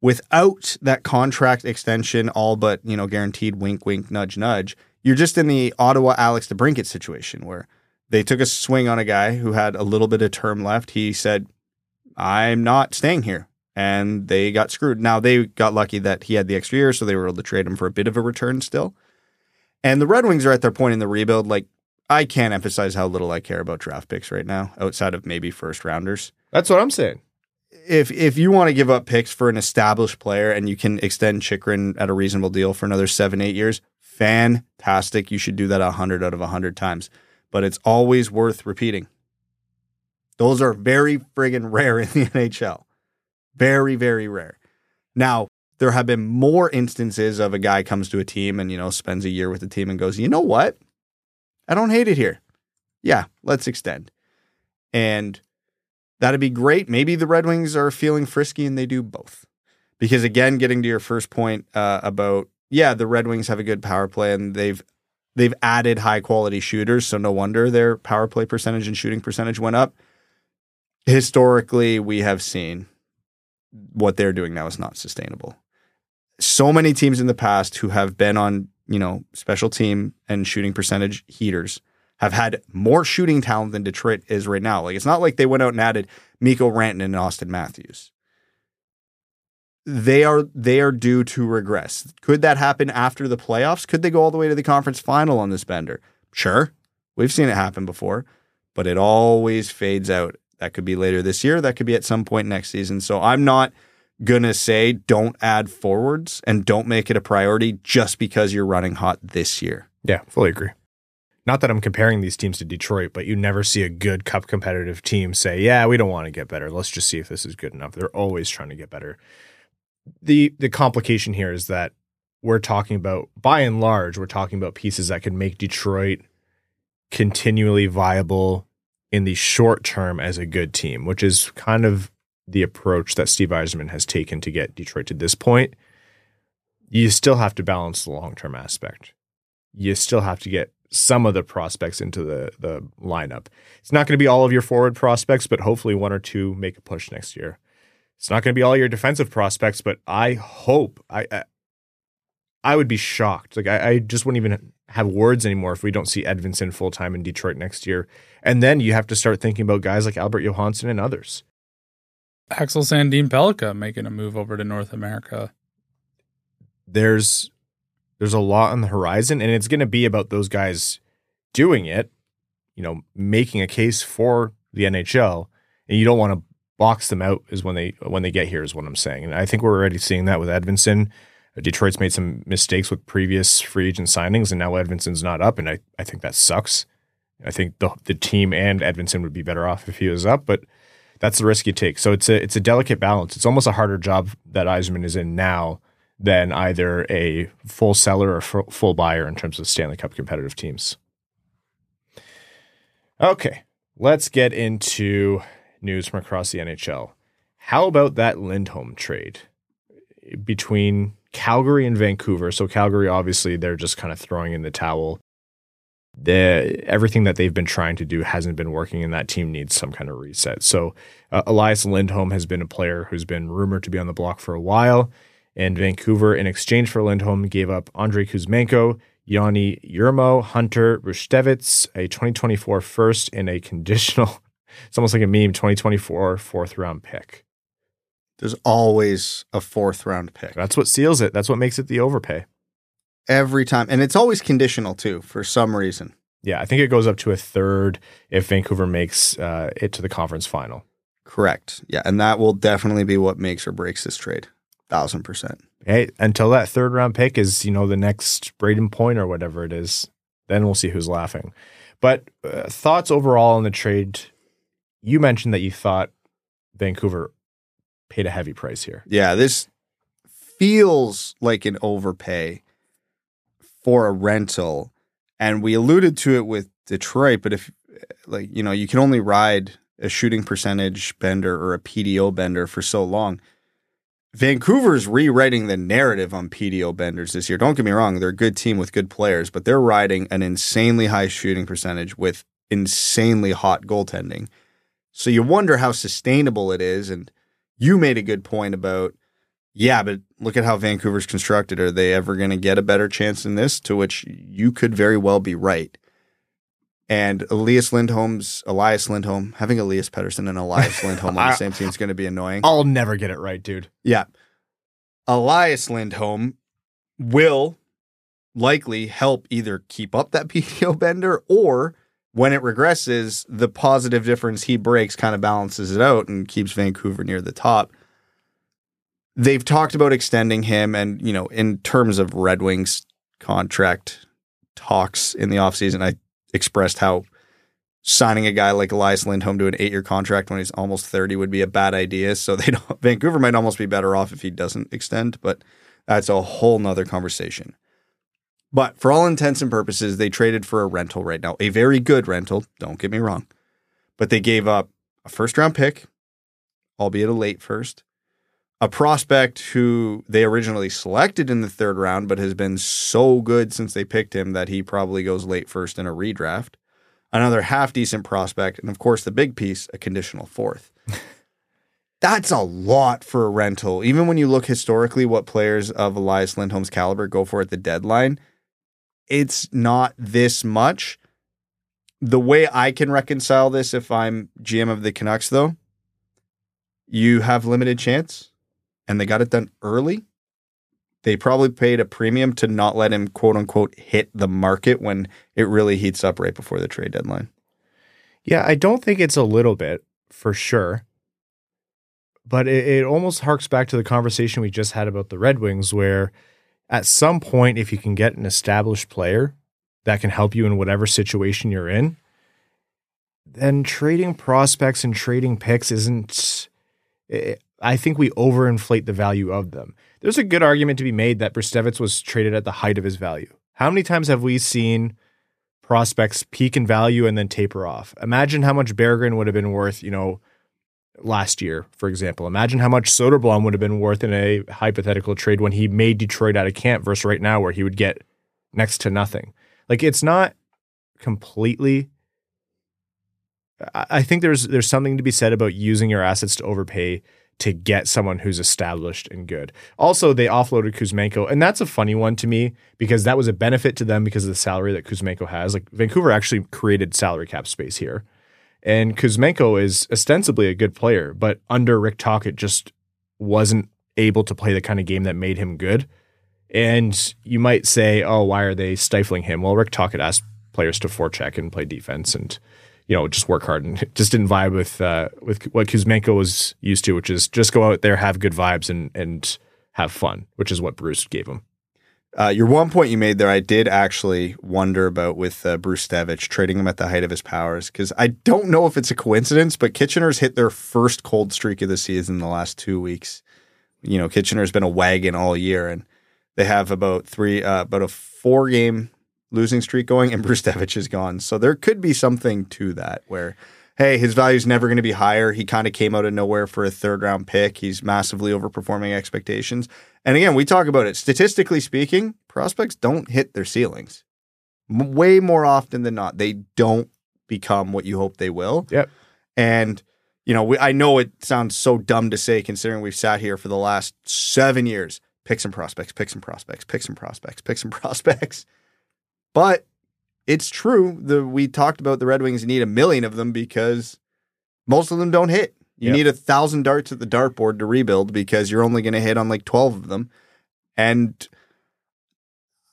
without that contract extension, all but you know guaranteed, wink, wink, nudge, nudge, you're just in the Ottawa Alex DeBrincat situation where they took a swing on a guy who had a little bit of term left. He said, "I'm not staying here." And they got screwed. Now they got lucky that he had the extra year, so they were able to trade him for a bit of a return still. And the Red Wings are at their point in the rebuild. Like I can't emphasize how little I care about draft picks right now, outside of maybe first rounders. That's what I'm saying. If if you want to give up picks for an established player and you can extend Chychrun at a reasonable deal for another seven eight years, fantastic. You should do that a hundred out of a hundred times. But it's always worth repeating. Those are very friggin' rare in the NHL. Very, very rare. Now, there have been more instances of a guy comes to a team and, you know, spends a year with the team and goes, you know what? I don't hate it here. Yeah, let's extend. And that'd be great. Maybe the Red Wings are feeling frisky and they do both. Because again, getting to your first point uh, about, yeah, the Red Wings have a good power play and they've they've added high quality shooters, so no wonder their power play percentage and shooting percentage went up. Historically, we have seen what they're doing now is not sustainable. So many teams in the past who have been on, you know, special team and shooting percentage heaters have had more shooting talent than Detroit is right now. Like it's not like they went out and added Mikko Rantanen and Auston Matthews. They are they are due to regress. Could that happen after the playoffs? Could they go all the way to the conference final on this bender? Sure. We've seen it happen before, but it always fades out that could be later this year. That could be at some point next season. So I'm not going to say don't add forwards and don't make it a priority just because you're running hot this year. Yeah, fully agree. Not that I'm comparing these teams to Detroit, but you never see a good cup competitive team say, "Yeah, we don't want to get better. Let's just see if this is good enough." They're always trying to get better. The the complication here is that we're talking about by and large, we're talking about pieces that could make Detroit continually viable in the short term as a good team, which is kind of the approach that Steve Yzerman has taken to get Detroit to this point. You still have to balance the long term aspect. You still have to get some of the prospects into the the lineup. It's not going to be all of your forward prospects, but hopefully one or two make a push next year. It's not going to be all your defensive prospects, but I hope I I, I would be shocked. Like I, I just wouldn't even have words anymore if we don't see Edvinsson full time in Detroit next year. And then you have to start thinking about guys like Albert Johansson and others. Axel Sandin Pellikka making a move over to North America. There's there's a lot on the horizon, and it's going to be about those guys doing it. You know, making a case for the NHL, and you don't want to box them out. Is when they when they get here is what I'm saying, and I think we're already seeing that with Edvinsson. Detroit's made some mistakes with previous free agent signings, and now Edvinsson's not up, and I, I think that sucks. I think the the team and Edvinsson would be better off if he was up, but that's the risk you take. So it's a it's a delicate balance. It's almost a harder job that Yzerman is in now than either a full seller or full buyer in terms of Stanley Cup competitive teams. Okay, let's get into news from across the NHL. How about that Lindholm trade between Calgary and Vancouver? So Calgary, obviously, they're just kind of throwing in the towel. The everything that they've been trying to do hasn't been working, and that team needs some kind of reset. So uh, Elias Lindholm has been a player who's been rumored to be on the block for a while, and Vancouver, in exchange for Lindholm, gave up Andrei Kuzmenko, Joni Jurmo, Hunter Brzustewicz, a 2024 first, and a conditional. It's almost like a meme. 2024 fourth round pick. There's always a fourth round pick That's what seals it. That's what makes it the overpay. every time, and it's always conditional too for some reason. Yeah, I think it goes up to a third if Vancouver makes uh, it to the conference final. Correct. Yeah, and that will definitely be what makes or breaks this trade. Thousand percent. Hey, until that third round pick is, you know, the next Brayden Point or whatever it is, then we'll see who's laughing. But uh, thoughts overall on the trade? You mentioned that you thought Vancouver paid a heavy price here. Yeah, this feels like an overpay for a rental. And we alluded to it with Detroit, but if like, you know, you can only ride a shooting percentage bender or a PDO bender for so long. Vancouver's rewriting the narrative on PDO benders this year. Don't get me wrong, they're a good team with good players, but they're riding an insanely high shooting percentage with insanely hot goaltending. So you wonder how sustainable it is. And you made a good point about, yeah, but look at how Vancouver's constructed. Are they ever going to get a better chance than this? To which you could very well be right. And Elias Lindholm's Elias Lindholm having Elias Pettersson and Elias Lindholm on the same team is going to be annoying. I'll never get it right, dude. Yeah. Elias Lindholm will likely help either keep up that PDO bender or when it regresses, the positive difference he breaks kind of balances it out and keeps Vancouver near the top. They've talked about extending him and, you know, in terms of Red Wings contract talks in the offseason, I expressed how signing a guy like Elias Lindholm to an eight year contract when he's almost 30 would be a bad idea. So they Vancouver might almost be better off if he doesn't extend, but that's a whole nother conversation. But for all intents and purposes, they traded for a rental right now, a very good rental. Don't get me wrong. But they gave up a first round pick, albeit a late first, a prospect who they originally selected in the third round, but has been so good since they picked him that he probably goes late first in a redraft, another half decent prospect, and of course, the big piece, a conditional fourth. That's a lot for a rental. Even when you look historically what players of Elias Lindholm's caliber go for at the deadline, it's not this much. The way I can reconcile this if I'm GM of the Canucks, though, you have limited chance and they got it done early. They probably paid a premium to not let him, quote unquote, hit the market when it really heats up right before the trade deadline. Yeah, I don't think it's a little bit for sure. But it, it almost harks back to the conversation we just had about the Red Wings, where at some point, if you can get an established player that can help you in whatever situation you're in, then trading prospects and trading picks isn't. It, I think we overinflate the value of them. There's a good argument to be made that Brzustewicz was traded at the height of his value. How many times have we seen prospects peak in value and then taper off? Imagine how much Berggren would have been worth, you know, last year, for example. Imagine how much Soderblom would have been worth in a hypothetical trade when he made Detroit out of camp versus right now where he would get next to nothing. Like it's not completely I think there's there's something to be said about using your assets to overpay to get someone who's established and good. Also, they offloaded Kuzmenko, and that's a funny one to me because that was a benefit to them because of the salary that Kuzmenko has. Like Vancouver actually created salary cap space here. And Kuzmenko is ostensibly a good player, but under Rick Tocchet just wasn't able to play the kind of game that made him good. And you might say, oh, why are they stifling him? Well, Rick Tocchet asked players to forecheck and play defense and, you know, just work hard and just didn't vibe with uh, with what Kuzmenko was used to, which is just go out there, have good vibes and and have fun, which is what Bruce gave him. Uh, your one point you made there, I did actually wonder about with uh, Brzustewicz trading him at the height of his powers because I don't know if it's a coincidence, but Kitchener's hit their first cold streak of the season in the last two weeks. You know, Kitchener's been a wagon all year, and they have about three, uh, about a four game losing streak going, and Brzustewicz is gone. So there could be something to that where, hey, his value is never going to be higher. He kind of came out of nowhere for a third round pick. He's massively overperforming expectations. And again, we talk about it. Statistically speaking, prospects don't hit their ceilings. M- way more often than not, they don't become what you hope they will. Yep. And you know, we, I know it sounds so dumb to say, considering we've sat here for the last seven years, pick some prospects, pick some prospects, pick some prospects, pick some prospects. But it's true. The we talked about the Red Wings need a million of them because most of them don't hit. You Yep. need a thousand darts at the dartboard to rebuild because you're only going to hit on like twelve of them, and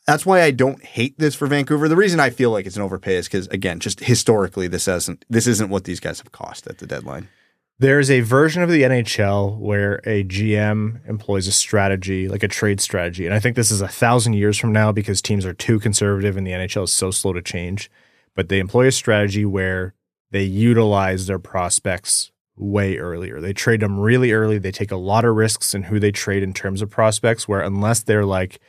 that's why I don't hate this for Vancouver. The reason I feel like it's an overpay is because again, just historically, this hasn't this isn't what these guys have cost at the deadline. There's a version of the NHL where a GM employs a strategy, like a trade strategy. And I think this is a thousand years from now because teams are too conservative and the NHL is so slow to change. But they employ a strategy where they utilize their prospects way earlier. They trade them really early. They take a lot of risks in who they trade in terms of prospects, where unless they're like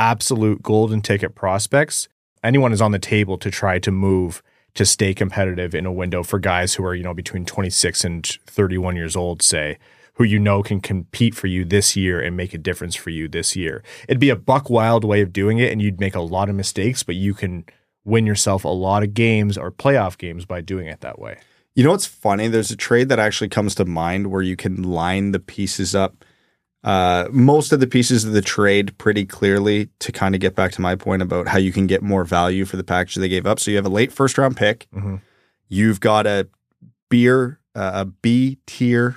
absolute golden ticket prospects, anyone is on the table to try to move to stay competitive in a window for guys who are, you know, between 26 and 31 years old, say, who you know can compete for you this year and make a difference for you this year. It'd be a buck wild way of doing it, and you'd make a lot of mistakes, but you can win yourself a lot of games or playoff games by doing it that way. You know what's funny? There's a trade that actually comes to mind where you can line the pieces up. Uh, most of the pieces of the trade pretty clearly to kind of get back to my point about how you can get more value for the package they gave up. So you have a late first round pick. Mhm. You've got a beer, uh, a B tier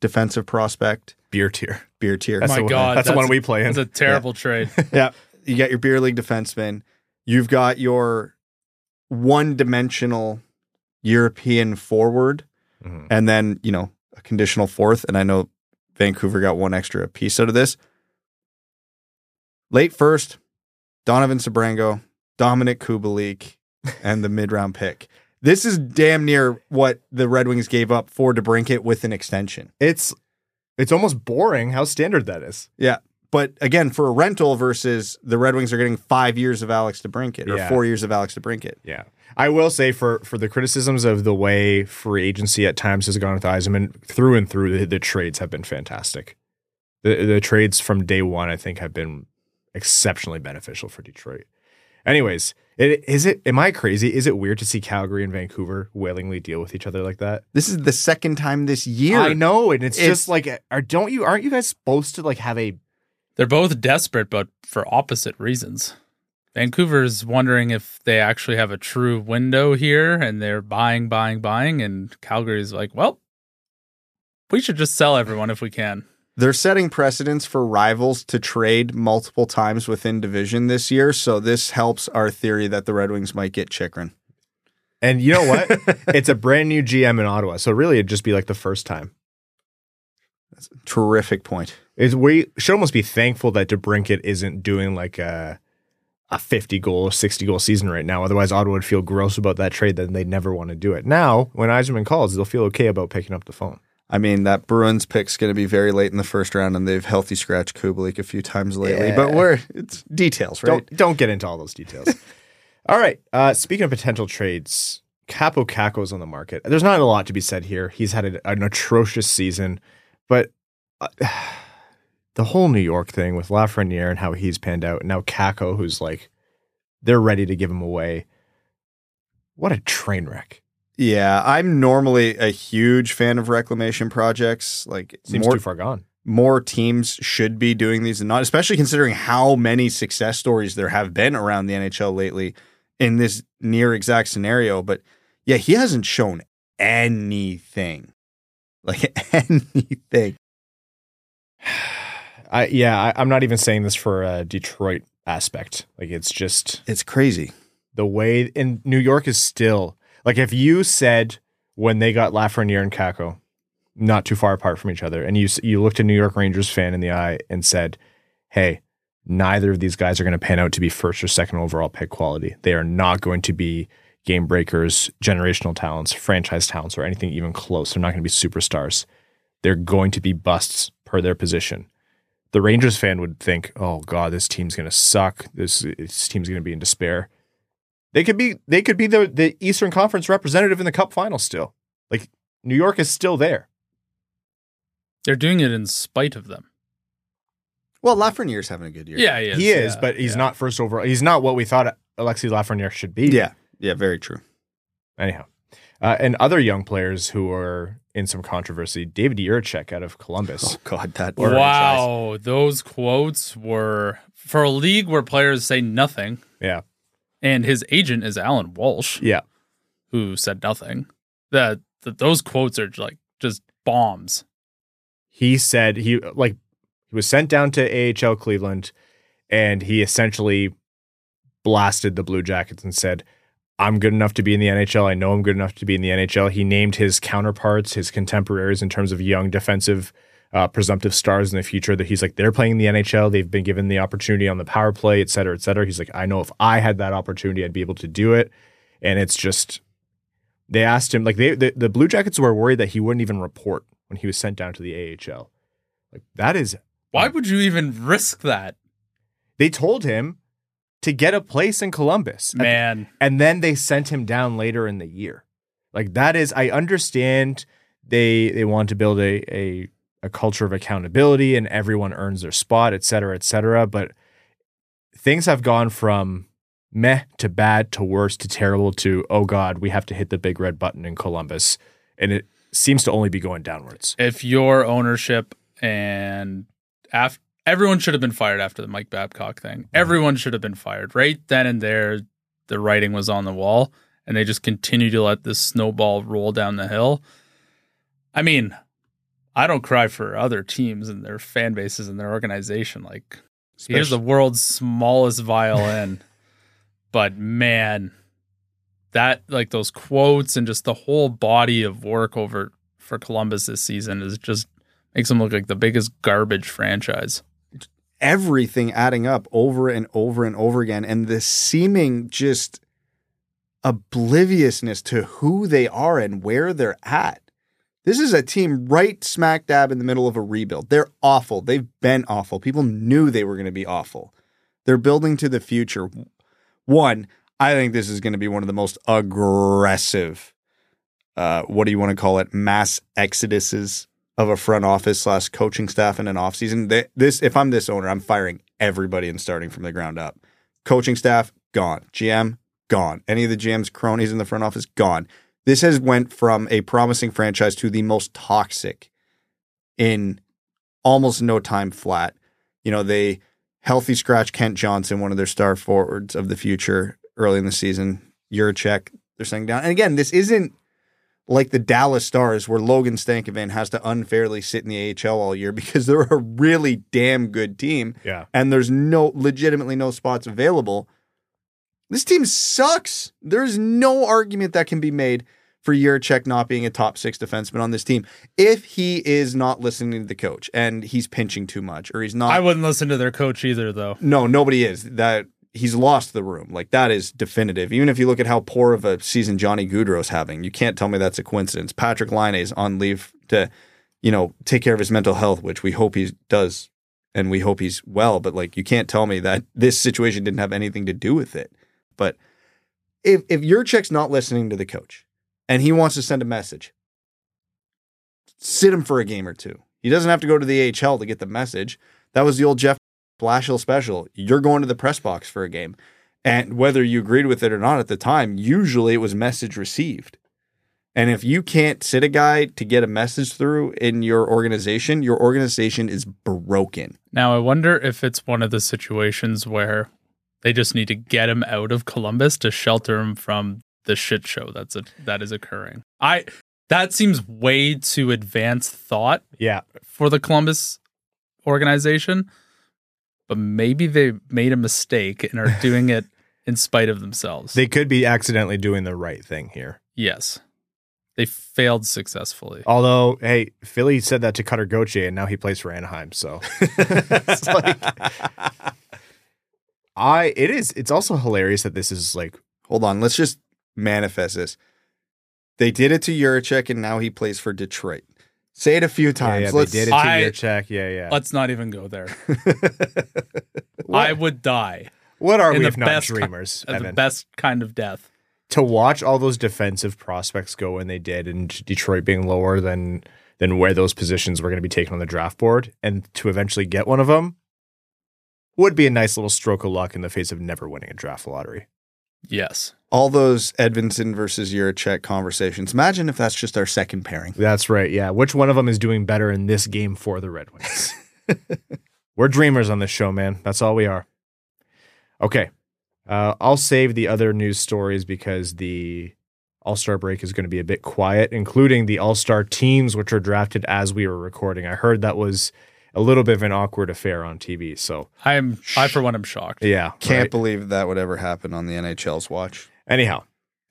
defensive prospect, Beer tier. beer tier. That's My the one, God, that's, the one we play in. That's a terrible trade. yeah. You got your beer league defenseman. You've got your one dimensional European forward, Mhm. and then, you know, a conditional fourth. And I know Vancouver got one extra piece out of this. Late first, Donovan Sebrango, Dominic Kubalik, and the mid round pick. This is damn near what the Red Wings gave up for DeBrincat with an extension. It's it's almost boring how standard that is. Yeah. But again, for a rental versus the Red Wings are getting five years of Alex DeBrincat or Yeah. four years of Alex DeBrincat. Yeah. I will say for for the criticisms of the way free agency at times has gone with Yzerman, through and through, the, the trades have been fantastic. The the trades from day one, I think, have been exceptionally beneficial for Detroit. Anyways, it, is it? Am I crazy? Is it weird to see Calgary and Vancouver willingly deal with each other like that? This is the second time this year. I know, and it's, It's- just like, are don't you? Aren't you guys supposed to like have a? They're both desperate, but for opposite reasons. Vancouver's wondering if they actually have a true window here and they're buying, buying, buying. And Calgary's like, well, we should just sell everyone if we can. They're setting precedents for rivals to trade multiple times within division this year. So this helps our theory that the Red Wings might get Chychrun. And you know what? it's a brand new GM in Ottawa, so really it'd just be like the first time. That's a terrific point. is we should almost be thankful that DeBrincat isn't doing like a a 50 goal, 60 goal season right now. Otherwise, Ottawa would feel gross about that trade. Then they'd never want to do it. Now, when Yzerman calls, they'll feel okay about picking up the phone. I mean, that Bruins pick's going to be very late in the first round, and they've healthy scratched Kubalik a few times lately. But we're it's details, right? Don't don't get into all those details. all right. Uh, speaking of potential trades, Kaapo Kakko's on the market. There's not a lot to be said here. He's had a, an atrocious season, but uh, the whole New York thing with Lafreniere and how he's panned out, and now Kakko, who's like, they're ready to give him away. What a train wreck! Yeah, I'm normally a huge fan of reclamation projects. Like Seems more too far gone. more teams should be doing these and not, especially considering how many success stories there have been around the NHL lately in this near exact scenario. But yeah, he hasn't shown anything. Like anything. I yeah, I, I'm not even saying this for a Detroit aspect. Like it's just It's crazy. the way in New York is still like if you said when they got Lafreniere and Kakko not too far apart from each other, and you you looked a New York Rangers fan in the eye and said, "Hey, neither of these guys are going to pan out to be first or second overall pick quality. They are not going to be game breakers, generational talents, franchise talents, or anything even close. They're not going to be superstars. They're going to be busts per their position." The Rangers fan would think, "Oh God, this team's going to suck. This this team's going to be in despair." They could be they could be the the Eastern Conference representative in the Cup final still. Like New York is still there. They're doing it in spite of them. Well, Lafreniere's having a good year. Yeah, he is. he is, yeah, but he's yeah. not first overall. He's not what we thought Alexi Lafreniere should be. Yeah. Yeah, very true. Anyhow, uh, and other young players who are in some controversy: David Jiricek out of Columbus. Oh God, that Wow, those quotes were for a league where players say nothing, Yeah, and his agent is Alan Walsh, yeah. who said nothing. That that those quotes are like just bombs. he said he like he was sent down to AHL Cleveland and he essentially blasted the Blue Jackets and said, I'm good enough to be in the NHL. I know I'm good enough to be in the NHL. He named his counterparts, his contemporaries in terms of young defensive uh, presumptive stars in the future that he's like, they're playing in the NHL. They've been given the opportunity on the power play, et cetera, et cetera. He's like, I know if I had that opportunity, I'd be able to do it. And it's just, they asked him, like, they, the, the Blue Jackets were worried that he wouldn't even report when he was sent down to the AHL. Like, that is Why would you even risk that, they told him to get a place in Columbus. man? And then they sent him down later in the year. Like that is I understand they they want to build a a, a culture of accountability and everyone earns their spot, et cetera, et cetera. But things have gone from meh to bad to worse to terrible to oh god, we have to hit the big red button in Columbus. And it seems to only be going downwards. If your ownership and af- everyone should have been fired after the Mike Babcock thing. Everyone should have been fired right then and there. The writing was on the wall, and they just continue to let this snowball roll down the hill. I mean, I don't cry for other teams and their fan bases and their organization. Like, here's the world's smallest violin, but man, that like those quotes and just the whole body of work over for Columbus this season is just makes them look like the biggest garbage franchise. Everything adding up over and over and over again and the seeming just obliviousness to who they are and where they're at. This is a team right smack dab in the middle of a rebuild. They're awful. They've been awful. People knew they were going to be awful. They're building to the future. One, I think this is going to be one of the most aggressive, uh, what do you want to call it, mass exoduses of a front office slash coaching staff in an offseason. Th- This, if I'm this owner, I'm firing everybody and starting from the ground up. Coaching staff gone, GM gone. Any of the GM's cronies in the front office gone. This has went from a promising franchise to the most toxic in almost no time flat. You know, they healthy scratch Kent Johnson, one of their star forwards of the future early in the season. Jiricek, they're saying down. And again, this isn't like the Dallas Stars where Logan Stankoven has to unfairly sit in the AHL all year because they're a really damn good team Yeah. and there's no legitimately no spots available. This team sucks. There's no argument that can be made for Jiricek not being a top six defenseman on this team if he is not listening to the coach and he's pinching too much or he's not. I wouldn't listen to their coach either, though. no, nobody is. That he's lost the room. Like that is definitive. Even if you look at how poor of a season Johnny Gaudreau's having, you can't tell me that's a coincidence. Patrik Laine is on leave to, you know, take care of his mental health, which we hope he does, and we hope he's well. But like, you can't tell me that this situation didn't have anything to do with it. But if if Jiricek's not listening to the coach and he wants to send a message, sit him for a game or two. He doesn't have to go to the AHL to get the message. That was the old Jeff Blashill special. You're going to the press box for a game. And whether you agreed with it or not at the time, usually it was message received. And if you can't sit a guy to get a message through in your organization, your organization is broken. Now, I wonder if it's one of the situations where they just need to get him out of Columbus to shelter him from the shit show that's a, that is occurring. I that seems way too advanced thought Yeah. for the Columbus organization, but maybe they made a mistake and are doing it in spite of themselves. They could be accidentally doing the right thing here. yes, they failed successfully. Although, hey, Philly said that to Cutter Gauthier, and now he plays for Anaheim. So it's like I. It is. It's also hilarious that this is like Hold on, let's just manifest this. They did it to Jiricek, and now he plays for Detroit. Say it a few times. yeah, Let's they did it to I- your check. Yeah, yeah. Let's not even go there. I would die what are we the if not best ki- dreamers, uh, the best kind of death. to watch all those defensive prospects go when they did, and Detroit being lower than than where those positions were going to be taken on the draft board, and to eventually get one of them would be a nice little stroke of luck in the face of never winning a draft lottery. Yes. all those Edvinsson versus Jiricek conversations. Imagine if that's just our second pairing. That's right. Yeah. Which one of them is doing better in this game for the Red Wings? We're dreamers on this show, man. That's all we are. Okay. Uh, I'll save the other news stories because the All Star break is going to be a bit quiet, including the All Star teams, which are drafted as we were recording. I heard that was a little bit of an awkward affair on TV. So, I'm I for one am shocked. yeah. Can't right? believe that would ever happen on the NHL's watch. Anyhow,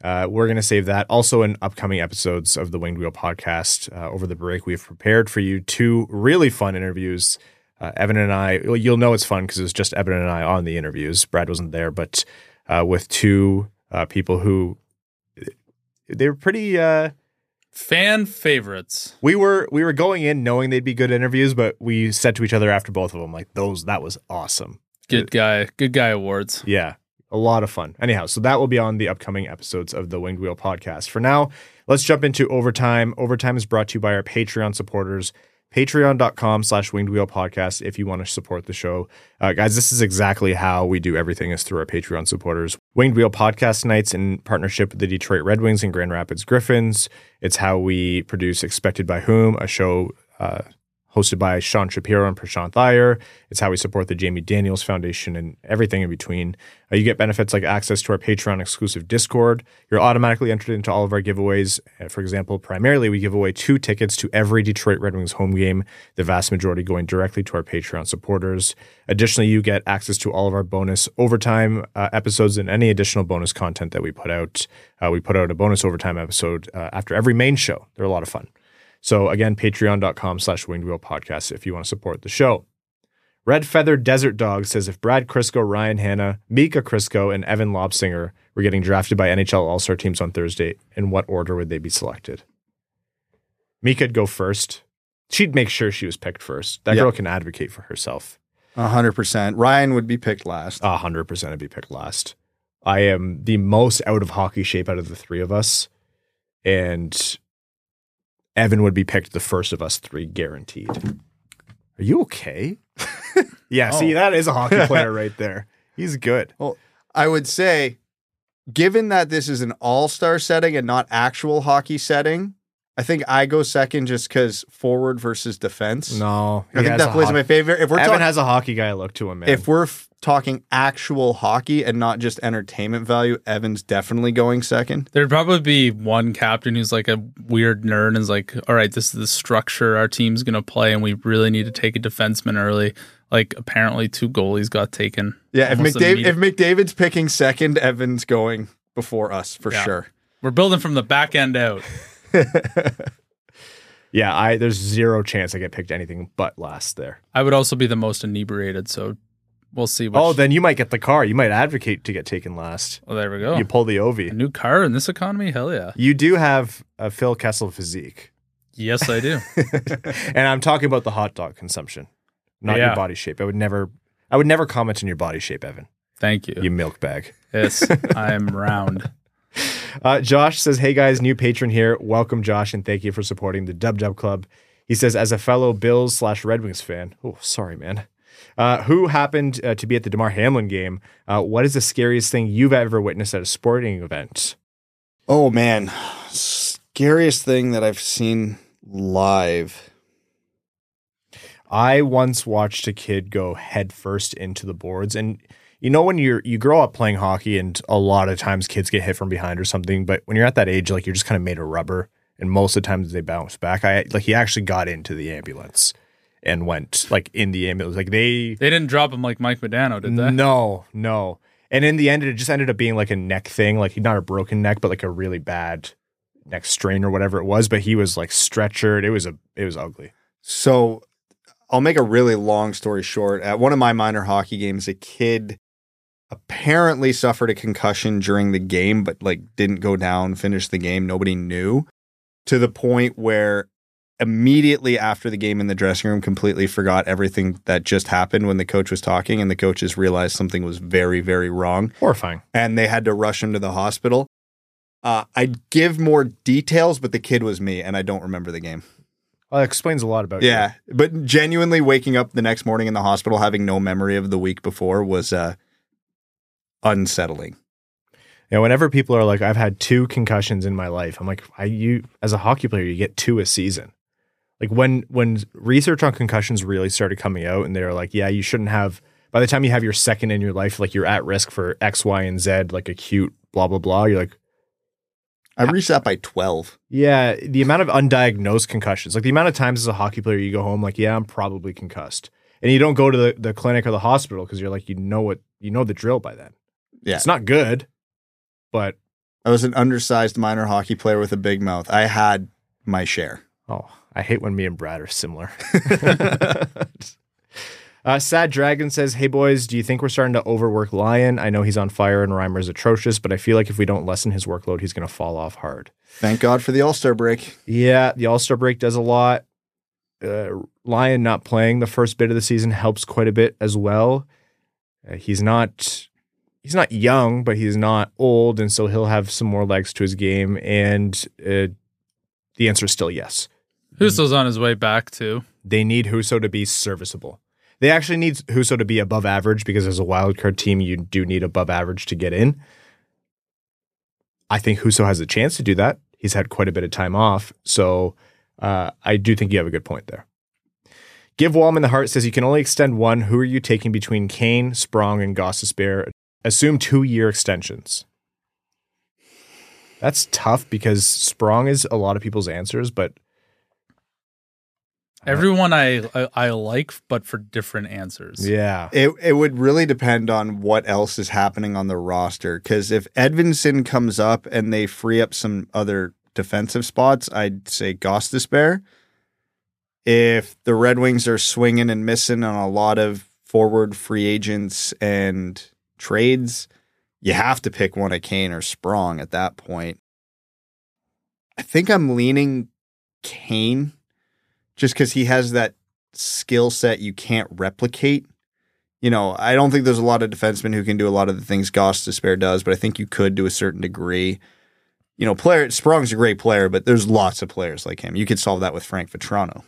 uh, we're going to save that. Also, in upcoming episodes of the Winged Wheel podcast uh, over the break, we've prepared for you two really fun interviews. Uh, Evan and I, well, you'll know it's fun because it was just Evan and I on the interviews. Brad wasn't there, but uh, with two uh, people who they were pretty. Uh, Fan favorites. we were we were going in knowing they'd be good interviews, but we said to each other after both of them, like those that was awesome. Good guy. Good guy awards. Yeah, a lot of fun. Anyhow, so that will be on the upcoming episodes of the Winged Wheel podcast. For now, let's jump into overtime. Overtime is brought to you by our Patreon supporters. Patreon.com slash winged wheel podcast if you want to support the show. Uh, guys, this is exactly how we do everything is through our Patreon supporters. Winged Wheel podcast nights in partnership with the Detroit Red Wings and Grand Rapids Griffins. It's how we produce Expected by Whom, a show uh, hosted by Sean Shapiro and Prashant Iyer. It's how we support the Jamie Daniels Foundation and everything in between. Uh, you get benefits like access to our Patreon exclusive Discord. You're automatically entered into all of our giveaways. Uh, for example, primarily we give away two tickets to every Detroit Red Wings home game, the vast majority going directly to our Patreon supporters. Additionally, you get access to all of our bonus overtime uh, episodes and any additional bonus content that we put out. Uh, we put out a bonus overtime episode uh, after every main show. They're a lot of fun. So again, patreon.com slash winged wheel podcast if you want to support the show. Red Feathered Desert Dog says if Brad Crisco, Ryan Hanna, Mika Crisco, and Evan Lobsinger were getting drafted by NHL All Star teams on Thursday, in what order would they be selected? Mika'd go first. She'd make sure she was picked first. That Yeah. girl can advocate for herself. A hundred percent. Ryan would be picked last. A hundred percent would be picked last. I am the most out of hockey shape out of the three of us, and Evan would be picked the first of us three, guaranteed. Are you okay? yeah, see, Oh. that is a hockey player right there. He's good. Well, I would say, given that this is an all star setting and not actual hockey setting, I think I go second just because forward versus defense. No, I think that plays in my favor. If we're Evan talking, has a hockey guy look to him, man. if we're f- talking actual hockey and not just entertainment value, Evan's definitely going second. There'd probably be one captain who's like a weird nerd and is like, all right, this is the structure our team's going to play, and we really need to take a defenseman early. Like, apparently, two goalies got taken. Yeah, if almost McDavid, if McDavid's picking second, Evan's going before us for Yeah. sure. We're building from the back end out. yeah, I there's zero chance I get picked anything but last there. I would also be the most inebriated, so we'll see. Which, oh, then you might get the car. You might advocate to get taken last. oh, there we go. You pull the a Ovi. new car in this economy? Hell yeah. You do have a Phil Kessel physique. Yes, I do. and I'm talking about the hot dog consumption, not Yeah. your body shape. I would never, I would never comment on your body shape, Evan. Thank you. You milk bag. Yes, I'm round. Uh, Josh says, "Hey guys, new patron here. Welcome, Josh, and thank you for supporting the Dub Dub Club." He says, "As a fellow Bills slash Red Wings fan, oh sorry, man, uh, who happened uh, to be at the Damar Hamlin game? Uh, what is the scariest thing you've ever witnessed at a sporting event?" Oh man, scariest thing that I've seen live. I once watched a kid go headfirst into the boards and you know when you're you grow up playing hockey and a lot of times kids get hit from behind or something but when you're at that age like you're just kind of made of rubber and most of the times they bounce back. I like he actually got into the ambulance and went like in the ambulance. Like they They didn't drop him like Mike Modano, did they? no no. And in the end it just ended up being like a neck thing like not a broken neck but like a really bad neck strain or whatever it was but he was like stretchered. It was a it was ugly. So I'll make a really long story short. At one of my minor hockey games, a kid apparently suffered a concussion during the game, but like didn't go down, finish the game. Nobody knew to the point where immediately after the game in the dressing room completely forgot everything that just happened when the coach was talking and the coaches realized something was very very wrong Horrifying. and they had to rush him to the hospital uh, i'd give more details but the kid was me and i don't remember the game Well, that explains a lot about you. yeah but genuinely waking up the next morning in the hospital having no memory of the week before was uh, unsettling Yeah, whenever people are like, I've had two concussions in my life, I'm like, I you as a hockey player, you get two a season. Like when when research on concussions really started coming out, and they're like, yeah, you shouldn't have. By the time you have your second in your life, like you're at risk for X, Y, and Z, like acute blah blah blah. You're like, i reached that by 12 yeah, the amount of undiagnosed concussions, like the amount of times as a hockey player you go home, like, yeah, I'm probably concussed, and you don't go to the, the clinic or the hospital because you're like, you know what, you know the drill by then. Yeah. it's not good, but I was an undersized minor hockey player with a big mouth. I had my share. Oh, I hate when me and Brad are similar. uh, Sad Dragon says, Hey boys, do you think we're starting to overwork Lyon? I know he's on fire and Reimer's atrocious, but I feel like if we don't lessen his workload, he's going to fall off hard. Thank God for the All Star break. Yeah, the All Star break does a lot. Uh, Lyon not playing the first bit of the season helps quite a bit as well. Uh, he's not he's not young, but he's not old, and so he'll have some more legs to his game. And uh, the answer is still yes. Husso's on his way back too. They need Husso to be serviceable. They actually need Husso to be above average because as a wild card team, you do need above average to get in. I think Husso has a chance to do that. He's had quite a bit of time off, so uh, I do think you have a good point there. Give Walman the Heart says you can only extend one. Who are you taking between Kane, Sprong, and Gostisbehere? Assume two year extensions. That's tough because Sprong is a lot of people's answers, but Everyone I, I I like, but for different answers. yeah, It it would really depend on what else is happening on the roster. Because if Edvinsson comes up and they free up some other defensive spots, I'd say Gostisbehere. If the Red Wings are swinging and missing on a lot of forward free agents and trades, you have to pick one of Kane or Sprong at that point. I think I'm leaning Kane just because he has that skill set you can't replicate. You know, I don't think there's a lot of defensemen who can do a lot of the things Gostisbehere does, but I think you could to a certain degree. You know, player Sprong's a great player, but there's lots of players like him. You could solve that with Frank Vatrano.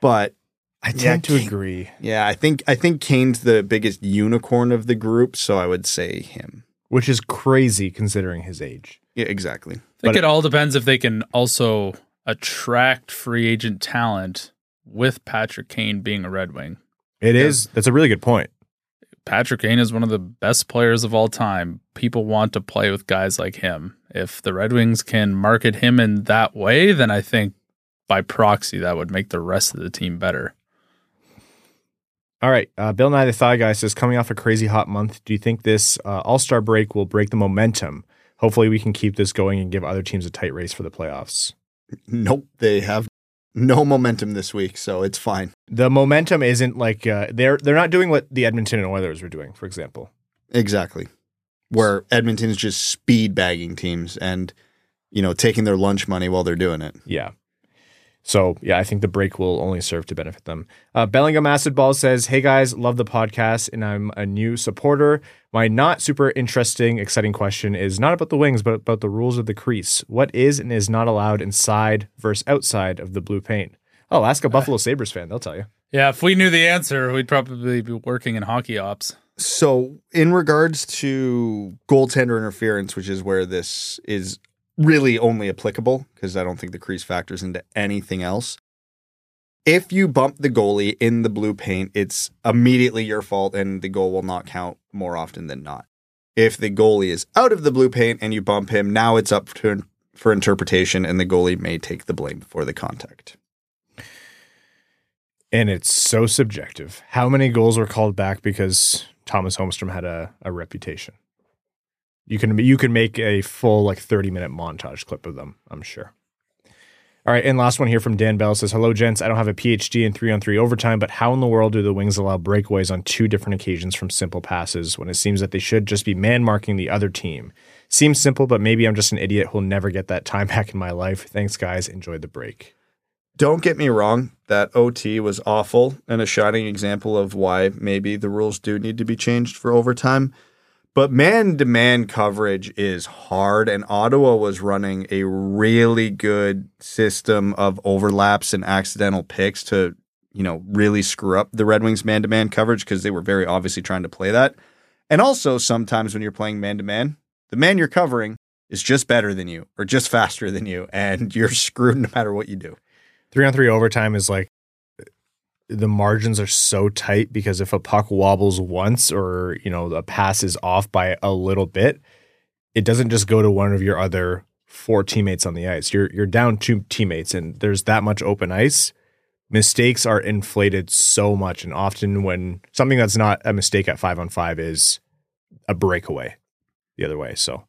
But I tend Yeah, to Kane- agree. yeah, I think I think Kane's the biggest unicorn of the group, so I would say him. which is crazy considering his age. Yeah, exactly. I think But- it all depends if they can also attract free agent talent with Patrick Kane being a Red Wing. It is. That's a really good point. Patrick Kane is one of the best players of all time. People want to play with guys like him. If the Red Wings can market him in that way, then I think by proxy that would make the rest of the team better. All right. Uh, Bill Nye the Thigh Guy says, coming off a crazy hot month, do you think this uh, All Star break will break the momentum? Hopefully, we can keep this going and give other teams a tight race for the playoffs. Nope, they have no momentum this week, so it's fine. The momentum isn't like uh, they're they're not doing what the Edmonton and Oilers were doing, for example. Exactly. Where Edmonton's just speed bagging teams and you know taking their lunch money while they're doing it. Yeah. So yeah, I think the break will only serve to benefit them. Uh, Bellingham Acid Ball says, "Hey guys, love the podcast, and I'm a new supporter. My not super interesting, exciting question is not about the wings, but about the rules of the crease. What is and is not allowed inside versus outside of the blue paint? Oh, ask a Buffalo Sabres fan; they'll tell you. Yeah, if we knew the answer, we'd probably be working in hockey ops. So, in regards to goaltender interference, which is where this is really only applicable, because I don't think the crease factors into anything else. If you bump the goalie in the blue paint, it's immediately your fault and the goal will not count more often than not. If the goalie is out of the blue paint and you bump him, now it's up to, for interpretation and the goalie may take the blame for the contact. And it's so subjective. How many goals were called back because Thomas Holmstrom had a, a reputation? You can you can make a full like 30 minute montage clip of them, I'm sure. All right, and last one here from Dan Bell says, Hello, gents. I don't have a PhD in three on three overtime, but how in the world do the Wings allow breakaways on two different occasions from simple passes when it seems that they should just be man marking the other team? Seems simple, but maybe I'm just an idiot who'll never get that time back in my life. Thanks, guys. Enjoy the break. don't get me wrong, that OT was awful and a shining example of why maybe the rules do need to be changed for overtime. But man to man coverage is hard, and Ottawa was running a really good system of overlaps and accidental picks to, you know, really screw up the Red Wings man to man coverage because they were very obviously trying to play that. And also, sometimes when you're playing man to man, the man you're covering is just better than you or just faster than you, and you're screwed no matter what you do. Three on three overtime is like the margins are so tight because if a puck wobbles once or you know the pass is off by a little bit, it doesn't just go to one of your other four teammates on the ice. You're you're down two teammates and there's that much open ice. Mistakes are inflated so much and often when something that's not a mistake at 5 on 5 is a breakaway the other way. So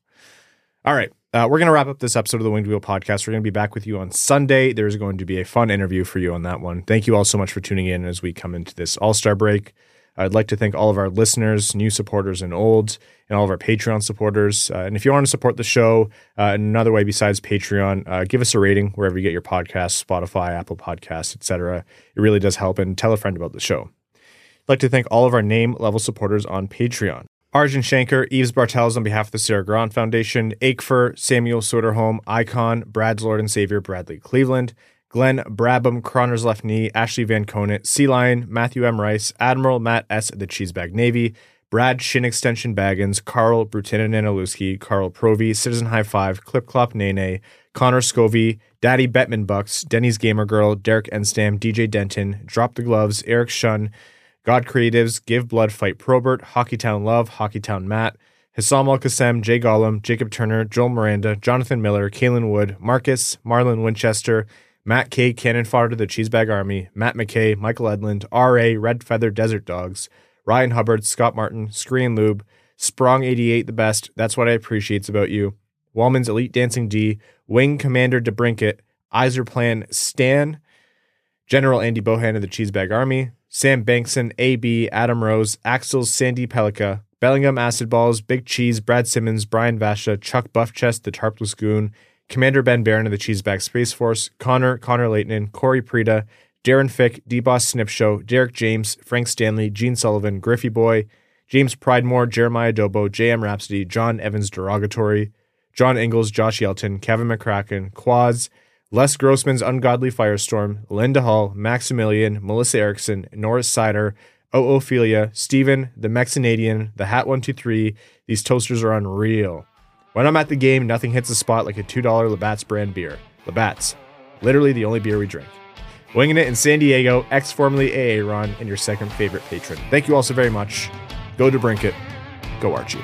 all right. Uh, we're going to wrap up this episode of the Winged Wheel podcast. We're going to be back with you on Sunday. There's going to be a fun interview for you on that one. Thank you all so much for tuning in as we come into this All Star break. I'd like to thank all of our listeners, new supporters and old, and all of our Patreon supporters. Uh, and if you want to support the show uh, another way besides Patreon, uh, give us a rating wherever you get your podcasts, Spotify, Apple Podcasts, etc. It really does help. And tell a friend about the show. I'd like to thank all of our name level supporters on Patreon. Arjun Shankar, Eves Bartels on behalf of the Sarah Grant Foundation, Aikfer, Samuel Soderholm, Icon, Brad's Lord and Savior, Bradley Cleveland, Glenn Brabham, Croner's Left Knee, Ashley Van Conant, Sea Lion, Matthew M. Rice, Admiral Matt S. the Cheesebag Navy, Brad Shin Extension Baggins, Carl Brutina Nanaluski, Carl Provy, Citizen High Five, Clip Clop Nene, Connor Scovey, Daddy Bettman Bucks, Denny's Gamer Girl, Derek Enstam, DJ Denton, Drop the Gloves, Eric Shun, God Creatives, Give Blood, Fight Probert, Hockeytown Love, Hockeytown Matt, Hassam Al Qassem, Jay Gollum, Jacob Turner, Joel Miranda, Jonathan Miller, Kalen Wood, Marcus, Marlon Winchester, Matt K. Cannon Fodder, The Cheesebag Army, Matt McKay, Michael Edlund, R.A., Red Feather Desert Dogs, Ryan Hubbard, Scott Martin, Screen Lube, Sprong 88 the best, That's What I Appreciates About You, Walman's Elite Dancing D, Wing Commander DeBrincat, Iser Plan Stan, General Andy Bohan of the Cheesebag Army, Sam Bankson, AB, Adam Rose, Axel, Sandin Pellikka, Bellingham Acid Balls, Big Cheese, Brad Simmons, Brian Vasha, Chuck Buffchest, the Tarpless Goon, Commander Ben Barron of the Cheesebag Space Force, Connor, Connor Leighton, Corey Prida, Darren Fick, D-Boss Snip Show, Derek James, Frank Stanley, Gene Sullivan, Griffey Boy, James Pridemore, Jeremiah Dobo, JM Rhapsody, John Evans Derogatory, John Ingles, Josh Yelton, Kevin McCracken, Quads, Les Grossman's Ungodly Firestorm, Linda Hall, Maximilian, Melissa Erickson, Norris Seider, O Ophelia, Steven, the Mexinadian, the Hat 123. These toasters are unreal. When I'm at the game, nothing hits the spot like a $2 Labatt's brand beer. Labatt's, literally the only beer we drink. Winging it in San Diego, ex formerly AA Ron, and your second favorite patron. Thank you all so very much. Go to Brinket. Go Archie.